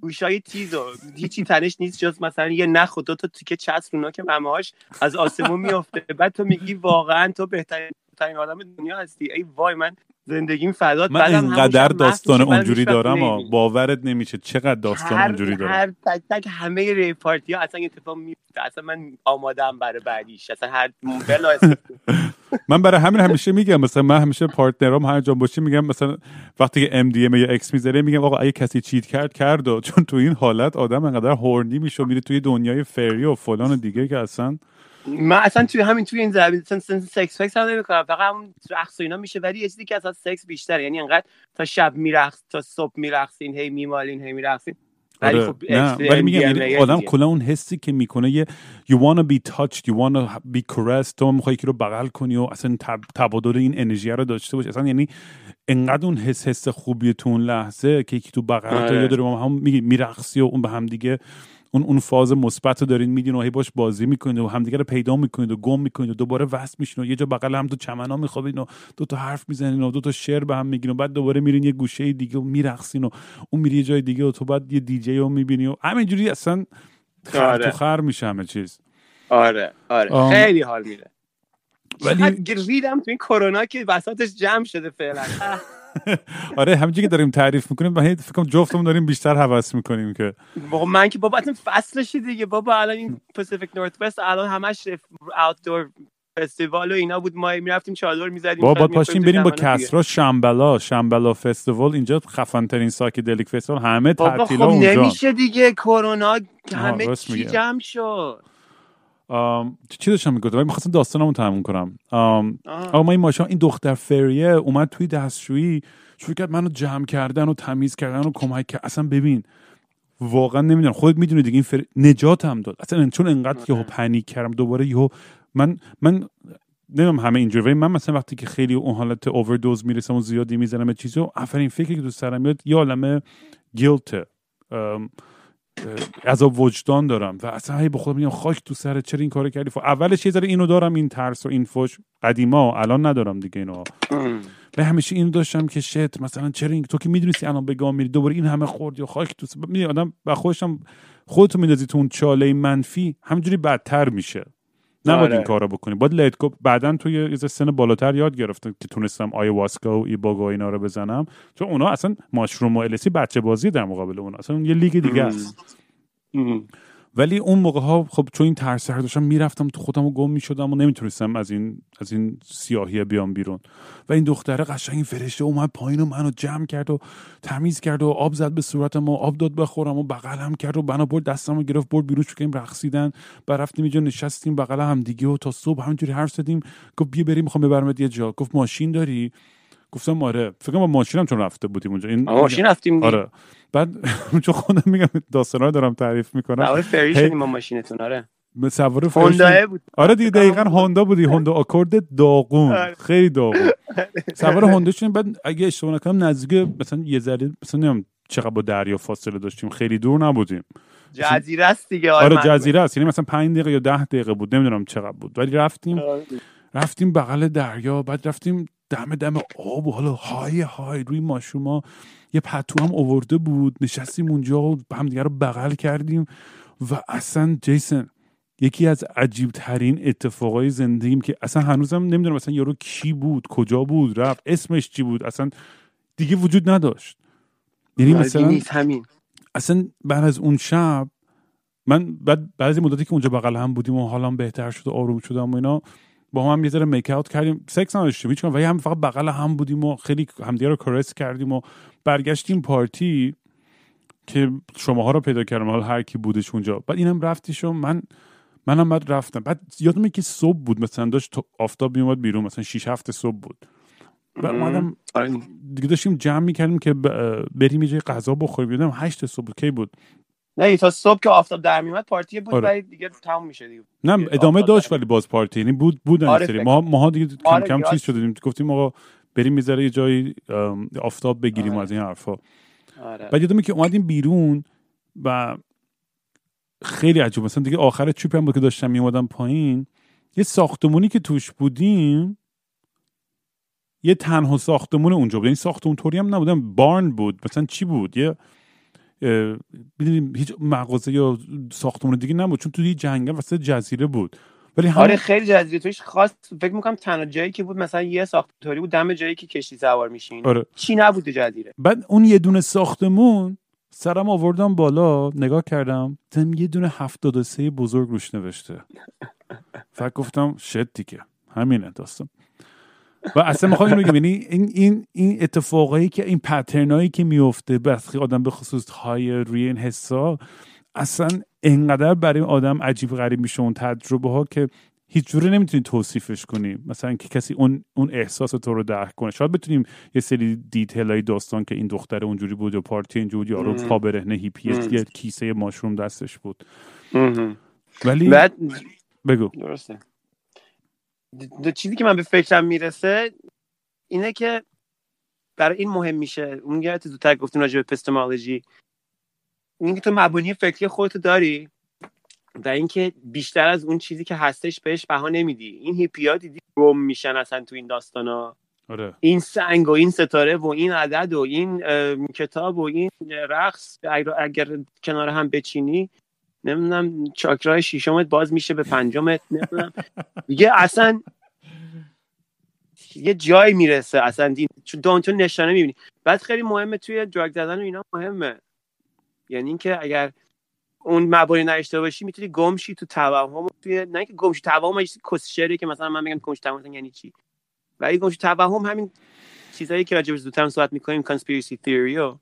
گوشای تیز و هیچی تنش نیست جز مثلا یه نخ و دو تا تیکه چسب رو نوک ممهاش از آسمون میفته بعد تو میگی واقعا تو بهترین بهترین آدم دنیا هستی ای وای من زندگیم فدات من اینقدر داستان اونجوری دارم نمی‌بینی. باورت نمیشه چقدر داستان هر اونجوری دارم هر تک تک همه rave party ها اصلا اتفاق میفته اصلا من آمادم برای بعدیش اصلا هر بلا. (laughs) من برای همین همیشه میگم مثلا من همیشه partner ام هر جا باشه میگم مثلا وقتی که MDMA اکس می‌ذاره میگم آقا اگه کسی cheat کرد کرد و. چون تو این حالت آدم انقدر horny میشه میره توی دنیای free و فلان و دیگه که اصلا من اصلا توی همین توی این زمین سن سکس فکس هم نمی‌کنم فقط همون رقص و اینا میشه ولی یه چیزی که اصلا سکس بیشتر یعنی انقدر تا شب میرقص تا صبح میرقصین هی میمالین هی میرقصین ولی آره. خب ولی میگم یعنی آدم. کلا اون حسی که می‌کنه یه you wanna be touched you wanna be caressed تو می‌خوای که رو بغل کنی و اصلا تب... تبادل این انرژی رو داشته باشی اصلا یعنی انقدر اون حس حس خوبیه تو اون لحظه که یکی تو بغل تو آره. یا داره با هم میگی میرقصی و اون به هم دیگه اون اون فاز مثبت رو دارین میدین و هی باش بازی می‌کنید و همدیگه رو پیدا می‌کنید و گم می‌کنید و دوباره وصل میشین و یه جا بغل هم تو چمنا میخوابین و دو تا حرف می‌زنین و دو تا شعر به هم میگین و بعد دوباره میرین یه گوشه دیگه و میرقصین و اون میری یه جای دیگه و تو بعد یه دیجی رو می‌بینی و همینجوری اصلا خر آره. تو خر میشه همه چیز آره آره آم. خیلی حال میده ولی- ولی ریدم تو این کرونا که وسطش جمع شده فعلا (laughs) (laughs) آره همینجوری که داریم تعریف می‌کنیم من فکر کنم جفتمون داریم بیشتر حواس می‌کنیم که بابا من که بابا اصلا فصلشه دیگه. بابا الان این پاسیفیک نورث وست الان همش آوتدور فستیوال و اینا بود. ما می‌رفتیم چادر می‌زدیم. با باید پاشیم بریم با کسرا شمبلا شمبلا فستیوال اینجا خفن ترین ساکیدلیک فستیوال همه بابا تعطیلا خب اونجا. نمیشه دیگه. کرونا همه چی. جمع شد. چی داشتم می‌گفتم؟ ولی می‌خواستم داستانمو تموم کنم. آقا ما این ماشین این دختر فریه اومد توی دستشویی شروع کرد منو جمع کردن و تمیز کردن و کمک کرد. اصلا ببین واقعا نمی‌دونم. خودت می‌دونی دیگه این فر... نجاتم داد. اصلا چون انقدر یهو پنیک کردم دوباره یهو من من نمی‌دونم همه اینجوری ولی من مثلا وقتی که خیلی اون حالت اووردوز می‌رسم و زیادی می‌زنم چیزو اولین فکری که تو سرم میاد یه عالمه گیلته عذاب وجدان دارم و اصلا هی به خودم میگم خاک تو سر چرا این کارو کردی؟ اولش یه ذره اینو دارم این ترس و این فوش. قدیما الان ندارم دیگه اینو. و همیشه اینو داشتم که شت مثلا چرا این تو که می‌دونستی الان به گام میری دوباره این همه خوردی و خاک تو می‌دونی آدم و خودشم خودتو میندازی تو اون چاله منفی همینجوری بدتر میشه. نباید آره. این کارو بکنی باید لیت گو بعدا توی یه سن بالاتر یاد گرفتم که تونستم آیواسکا و ایباگا و اینا رو بزنم چون اونا اصلا ماشروم و السی بچه بازی در مقابل اونا اصلا یه لیگ دیگه. است. ولی اون موقع ها خب چون این ترس رو داشتم می‌رفتم تو خودم و گم می‌شدم و نمی‌تونستم از این از این سیاهی بیام بیرون. و این دختره قشنگ این فرشته اومد پایین و منو جمع کرد و تمیز کرد و آب زد به صورتم و آب داد بخورم و بغلم کرد و بنا برد دستم رو گرفت برد بیرون شو رقصیدن. و رفتیم اینجا نشستیم بغل هم دیگه و تا صبح همینجوری حرف زدیم. گفت بیا بریم می‌خوام ببرمت یه جا. گفت ماشین داری؟ گفتم آره فکر کنم با ماشینم چون رفته بودیم اونجا. این ماشین رفتیم. آره. بعد (laughs) چون خودم میگم داستانا دارم تعریف می‌کنم. سوار فری شدیم با ماشینتون آره. سوار. هونداه بود. آره دیگه دقیقا هوندا بودی. هوندا آکورد داغون. آره. خیلی داغون. (laughs) سوار هوندا شدیم. بعد اگه اشتباه نکنم نزدیک مثلا یه ذره مثلا نمی‌دونم چقدر با دریا فاصله داشتیم. خیلی دور نبودیم. جزیره است دیگه آره جزیره است. یعنی مثلا 5 دقیقه یا 10 دقیقه بود. نمی‌دونم چقدر بود. ولی رفتیم. آره. رفتیم بغل دریا. بعد رفتیم دم دم آب و حالا های های روی ماشوما یه پتو هم اوورده بود. نشستیم اونجا و همدیگه رو بغل کردیم. و اصلا جیسن یکی از عجیب ترین اتفاقای زندگیم که اصلا هنوزم نمی‌دونم اصلا یارو کی بود کجا بود رفت اسمش چی بود؟ اصلا دیگه وجود نداشت. یعنی مثلا همین. اصلا بعد از اون شب من بعد بعضی مدتی که اونجا بغل هم بودیم و حالم بهتر شد و آروم شدم و اینا با هم, یه ذره میک اوت کردیم. سکس نداشتیم هیچ ولی هم فقط بغل هم بودیم و خیلی همدیگه رو کرس کردیم و برگشتیم پارتی که شماها رو پیدا کردم حالا هر کی بودش اونجا. بعد اینم رفتیش و من منم بعد رفتم. بعد یادمه که صبح بود. مثلا داشت آفتاب میومد بیرون. مثلا 6 هفت صبح بود. و اومدم آره. دیگه داشتیم جمع می‌کردیم که بریم یه جای غذا بخوریم. یادم هشت صبح کی بود؟ نه تا صبح که آفتاب در میومد پارتی بود آره. ولی دیگه تموم میشه دیگه. نه ادامه داشت ولی باز پارتی. یعنی بود بودن آره، سری. ما ماها دیگه کم آره، کم. چیز شدیم گفتیم آقا بریم می‌ذاره یه جایی آفتاب بگیریم آره. از این حرفا. آره. بعد یادمه که اومدیم بیرون و خیلی عجیب. مثلا دیگه آخر چوپ هم بود که داشتم میومدم پایین یه ساختمونی که توش بودیم یه تنها ساختمون اونجا بود. یعنی ساختمون طوری هم نبودم. بارن بود. مثلا چی بود؟ یه اه، می‌دونی هیچ مغازه یا ساختمون دیگه نبود چون تو یه جنگل وسط جزیره بود. ولی همون آره خیلی جزیره. توش خاص فکر می‌کنم تنها جایی که بود مثلا یه ساختاری بود دم جایی که کشتی سوار میشین. آره. چی نبوده جزیره؟ بعد اون یه دونه ساختمون سرم آوردم بالا نگاه کردم دیدم یه دونه 73 بزرگ روش نوشته. (laughs) فکر گفتم شد دیگه. همینه داستان. و اصلا می‌خوام اینو بگم یعنی این این این اتفاقایی که این پترنایی که میفته بس آدم به خصوص های روی این حسا اصلا انقدر برای آدم عجیب غریب میشه اون تجربه ها که هیچ جوره نمی‌تونی توصیفش کنی مثلا که کسی اون اون احساس تو رو درک کنه شاید بتونیم یه سری دیتیل های داستان که این دختر اونجوری بود و پارتی اینجوری یارو. پا برهنه هیپی. یه کیسه ماشروم دستش بود. ولی بعد بگو درسته د- د- چیزی که من به فکرم می‌رسه اینه که برای این مهم میشه. اون یادت زودتر گفتیم راجع به اپیستمولوژی اینکه تو مبانی فکری خودتو داری و اینکه بیشتر از اون چیزی که هستش بهش بها نمیدی. این هیپیا دیدی گم میشن اصلا تو این داستانا. آره. این سنگ و این ستاره و این عدد و این کتاب و این رقص اگر, اگر کنار هم بچینی نمی‌دونم چاکرای شیشمت باز میشه به پنجمت نمی‌دونم. (laughs) دیگه اصلا یه جایی می‌رسه اصلا. دین چون تو نشانه می‌بینی. بعد خیلی مهمه توی دراگ زدن و اینا مهمه. یعنی اینکه اگر اون مبانی نداشته باشی می‌تونی گمشی تو توهم توی نه اینکه گمشی توهم کسشری که مثلا من میگم گمشی توهم یعنی چی؟ ولی گمشی توهم همین چیزایی که راجع به زودتر صحبت می‌کنیم conspiracy theory و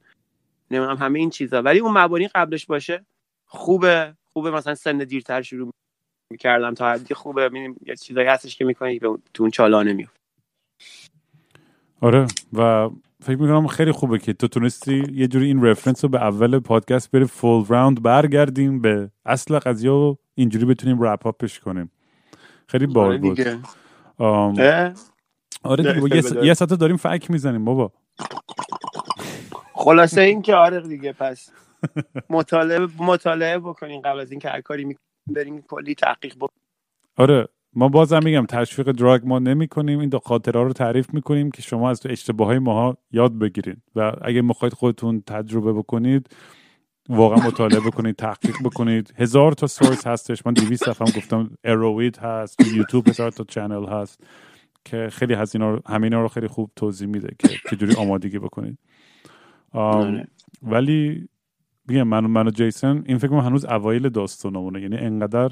نمی‌دونم همه این چیزا. ولی اون مبانی قبلش باشه خوبه خوبه مثلا سن دیرتر شروع می‌کردم تا حدی خوبه. می‌بینیم یه چیزایی هستش که می‌کنی به تو اون چالانه میفت آره و فکر می‌کنم خیلی خوبه که تو تونستی یه جوری این رفرنس رو به اول پادکست بری فول راوند برگردیم به اصل قضیه و اینجوری بتونیم رپ اپش کنیم. خیلی بال بود. آم، آره دیگه یه. یه ساعت داریم فک می‌زنیم بابا. خلاصه این که آره دیگه پس مطالعه مطالعه بکنین قبل از اینکه هر کاری می‌کنین بریم کلی تحقیق بکنین آره ما بازم میگم تشویق دراگ ما نمی کنیم این دو خاطره رو تعریف می‌کنیم که شما از تو اشتباه های ماها یاد بگیرید و اگه می‌خواید خودتون تجربه بکنید واقعا مطالعه بکنید تحقیق بکنید. هزار تا سورس هستش. من 200 صفحه هم گفتم اروید هست تو یوتیوب هزار تا چنل هست که خیلی از اینا رو همینا رو خیلی خوب توضیح میده که چجوری آمادگی بکنید. آم، آره. ولی میگم من و من و جیسن این فکر کنم هنوز اوایل داستانمونه. یعنی انقدر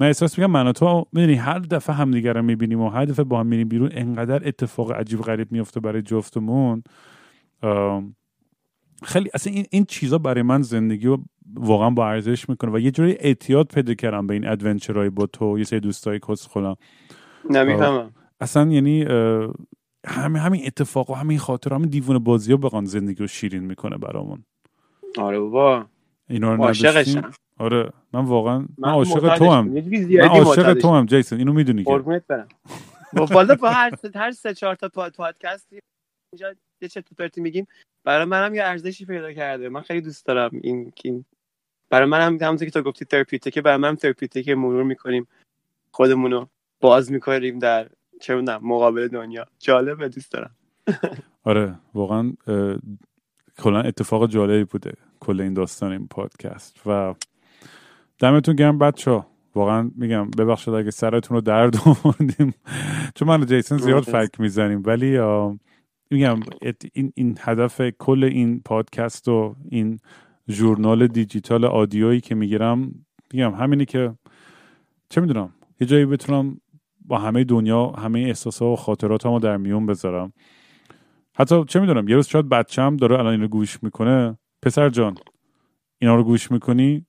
من احساس می‌کنم من و تو می‌دونی هر دفعه همدیگه رو می‌بینیم و هر دفعه با هم میریم بیرون انقدر اتفاق عجیب غریب میفته برای جفتمون. خیلی اصلا این, این چیزا برای من زندگی رو واقعا با ارزش می‌کنه و یه جوری اعتیاد پیدا کردم به این ادونچرهای با تو یه سری دوستای کس خودم. نمی‌فهمم. اصلا یعنی همین همین اتفاق و همین خاطر همین دیوونه بازی ها بقان زندگی رو شیرین می‌کنه برامون. آره بابا. اینا رو نداشتیم؟ عاشقشم آره من واقعا من من عاشق. تو هم من عاشق. تو هم جیسون. اینو می‌دونی که. قربونت برم. (laughs) با بالا با هر هر سه چهار تا پاد- پادکست اینجا یه چه تو پرتی میگیم. برای منم یه ارزشی پیدا کرده. من خیلی دوست دارم این این برای منم همونطور که تو گفتی تراپیوتیکه برای من تراپیوتیک مرور می‌کنیم. خودمونو باز می‌کنیم در چه می‌دونم مقابل دنیا. جالبه دوست دارم. (laughs) آره واقعا کلا اتفاق جالبی بوده کل این داستان این پادکست. و دمتون گرم بچه واقعا میگم ببخشید اگه سرتون رو درد (laughs) آوردیم. چون من و جیسون زیاد. فک می‌زنیم. ولی میگم این, این هدف کل این پادکست و این ژورنال دیجیتال آدیویی که می‌گیرم میگم همینی که چه می‌دونم یه جایی بتونم با همه دنیا همه احساسات و خاطراتمو در میون بذارم. حتی چه می‌دونم یه روز شاید بچم داره الان اینو گوش می‌کنه. پسر جان اینا رو گوش می‌کنی؟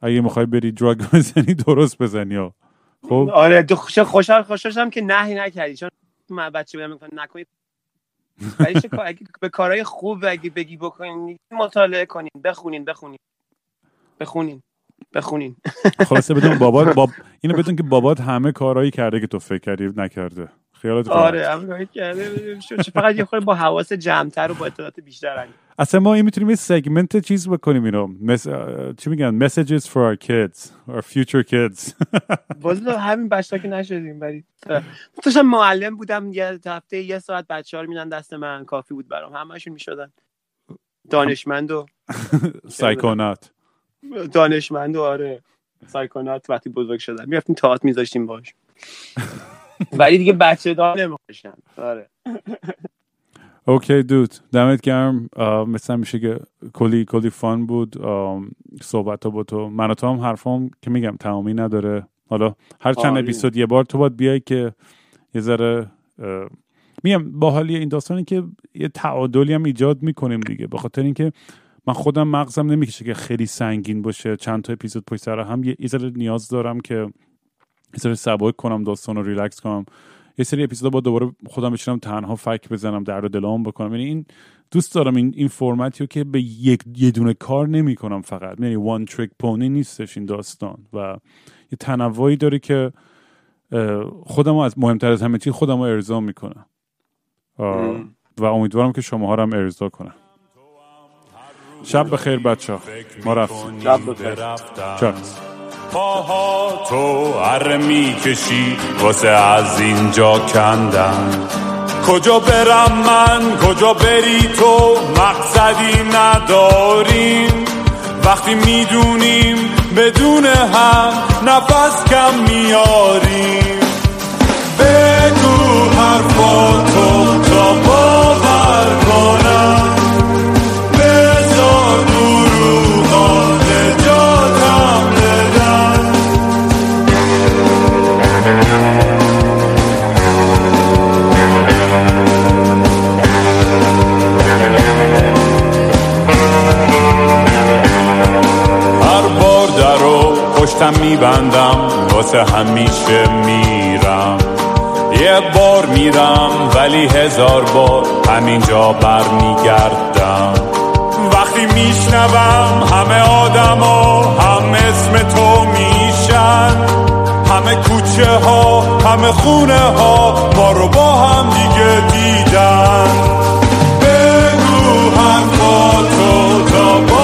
اگه می‌خوای بری دراگ (laughs) بزنی درست بزنی ها. خب؟ آره خوشحال خوشحالم که نهی نکردی. چون من بچه بودم می‌کنم نکنید ولی اگه به کارهای خوب اگه بگی بکنین مطالعه کنین. بخونین بخونین. بخونین. بخونین. خلاصه بدون (laughs) بابات باب... اینو بدون که بابات همه کارهایی کرده که تو فکر کردی نکرده. خیالت. آره همین کرده شو- چه فقط یه خورده با حواس جمعتر و با اطلاعات بیشتر اصلا ما این می‌تونیم یه سگمنت چیز بکنیم اینو. مس... چی میگن؟ Messages for our kids our future kids. (laughs) باز همین بچه که نشدیم ولی داشتم معلم بودم یه هفته یه ساعت بچه ها رو میدن دست من کافی بود برام. همشون می‌شدن. دانشمند و (laughs) psychonaut دانشمند و آره psychonaut وقتی بزرگ شدن. می‌رفتیم تئاتر میذاشتیم باش (laughs) ولی دیگه بچه دار نمیشن آره. okay dude دمت گرم. مثل میشه که کلی کلی fun بود. صحبت با تو. من و تو هم حرفام که میگم تمامی نداره. حالا هر چند اپیزود یه بار تو باید بیای که یه ذره میگم با حالی این داستانی که یه تعادلی هم ایجاد می‌کنیم دیگه. به خاطر اینکه من خودم مغزم نمی‌کشه که خیلی سنگین باشه. چند تا اپیزود پشت سر هم یه ذره نیاز دارم که یه سبک کنم داستان رو ریلکس کنم. یه سری اپیزود با دوباره خودم بشینم تنها فک بزنم درد دلام بکنم. یعنی این دوست دارم این این فرمتی رو که به یک یه دونه کار نمی کنم فقط. یعنی وان تریک پونی نیستش این داستان و یه تنوعی داره که خودم از مهمتر از همه چی خودم رو ارضا می‌کنم و امیدوارم که شما هم ارضا کنم شب بخیر بچه ها ما رفتیم. شب بخیر. پاها تو اره می‌کشی واسه از اینجا کندن. کجا برم من؟ کجا بری تو؟ مقصدی نداریم. وقتی می‌دونیم بدون هم نفس کم میاریم. بگو حرفاتو تا باور پشتم میبندم واسه همیشه میرم. یه بار میرم ولی هزار بار همینجا برمیگردم. وقتی میشنوم همه آدما هم اسم تو میشن. همه کوچه ها همه خونه ها ما رو با هم دیگه دیدن. بگو حرفاتو تا باور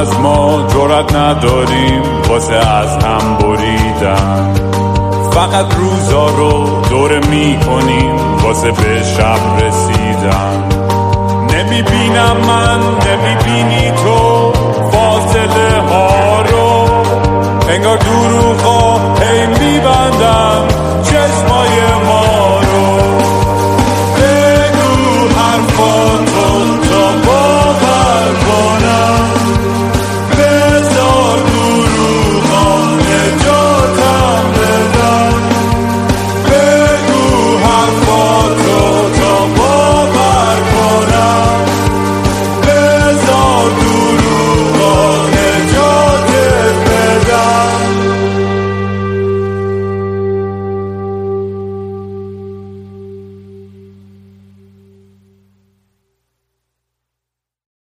از ما جرات نداریم واسه از هم بریدن. فقط روزا رو دور می‌کنیم واسه به شب رسیدن. نمی‌بینم من نمی بینی تو فاصله ها رو. انگار دروغا هی میبندم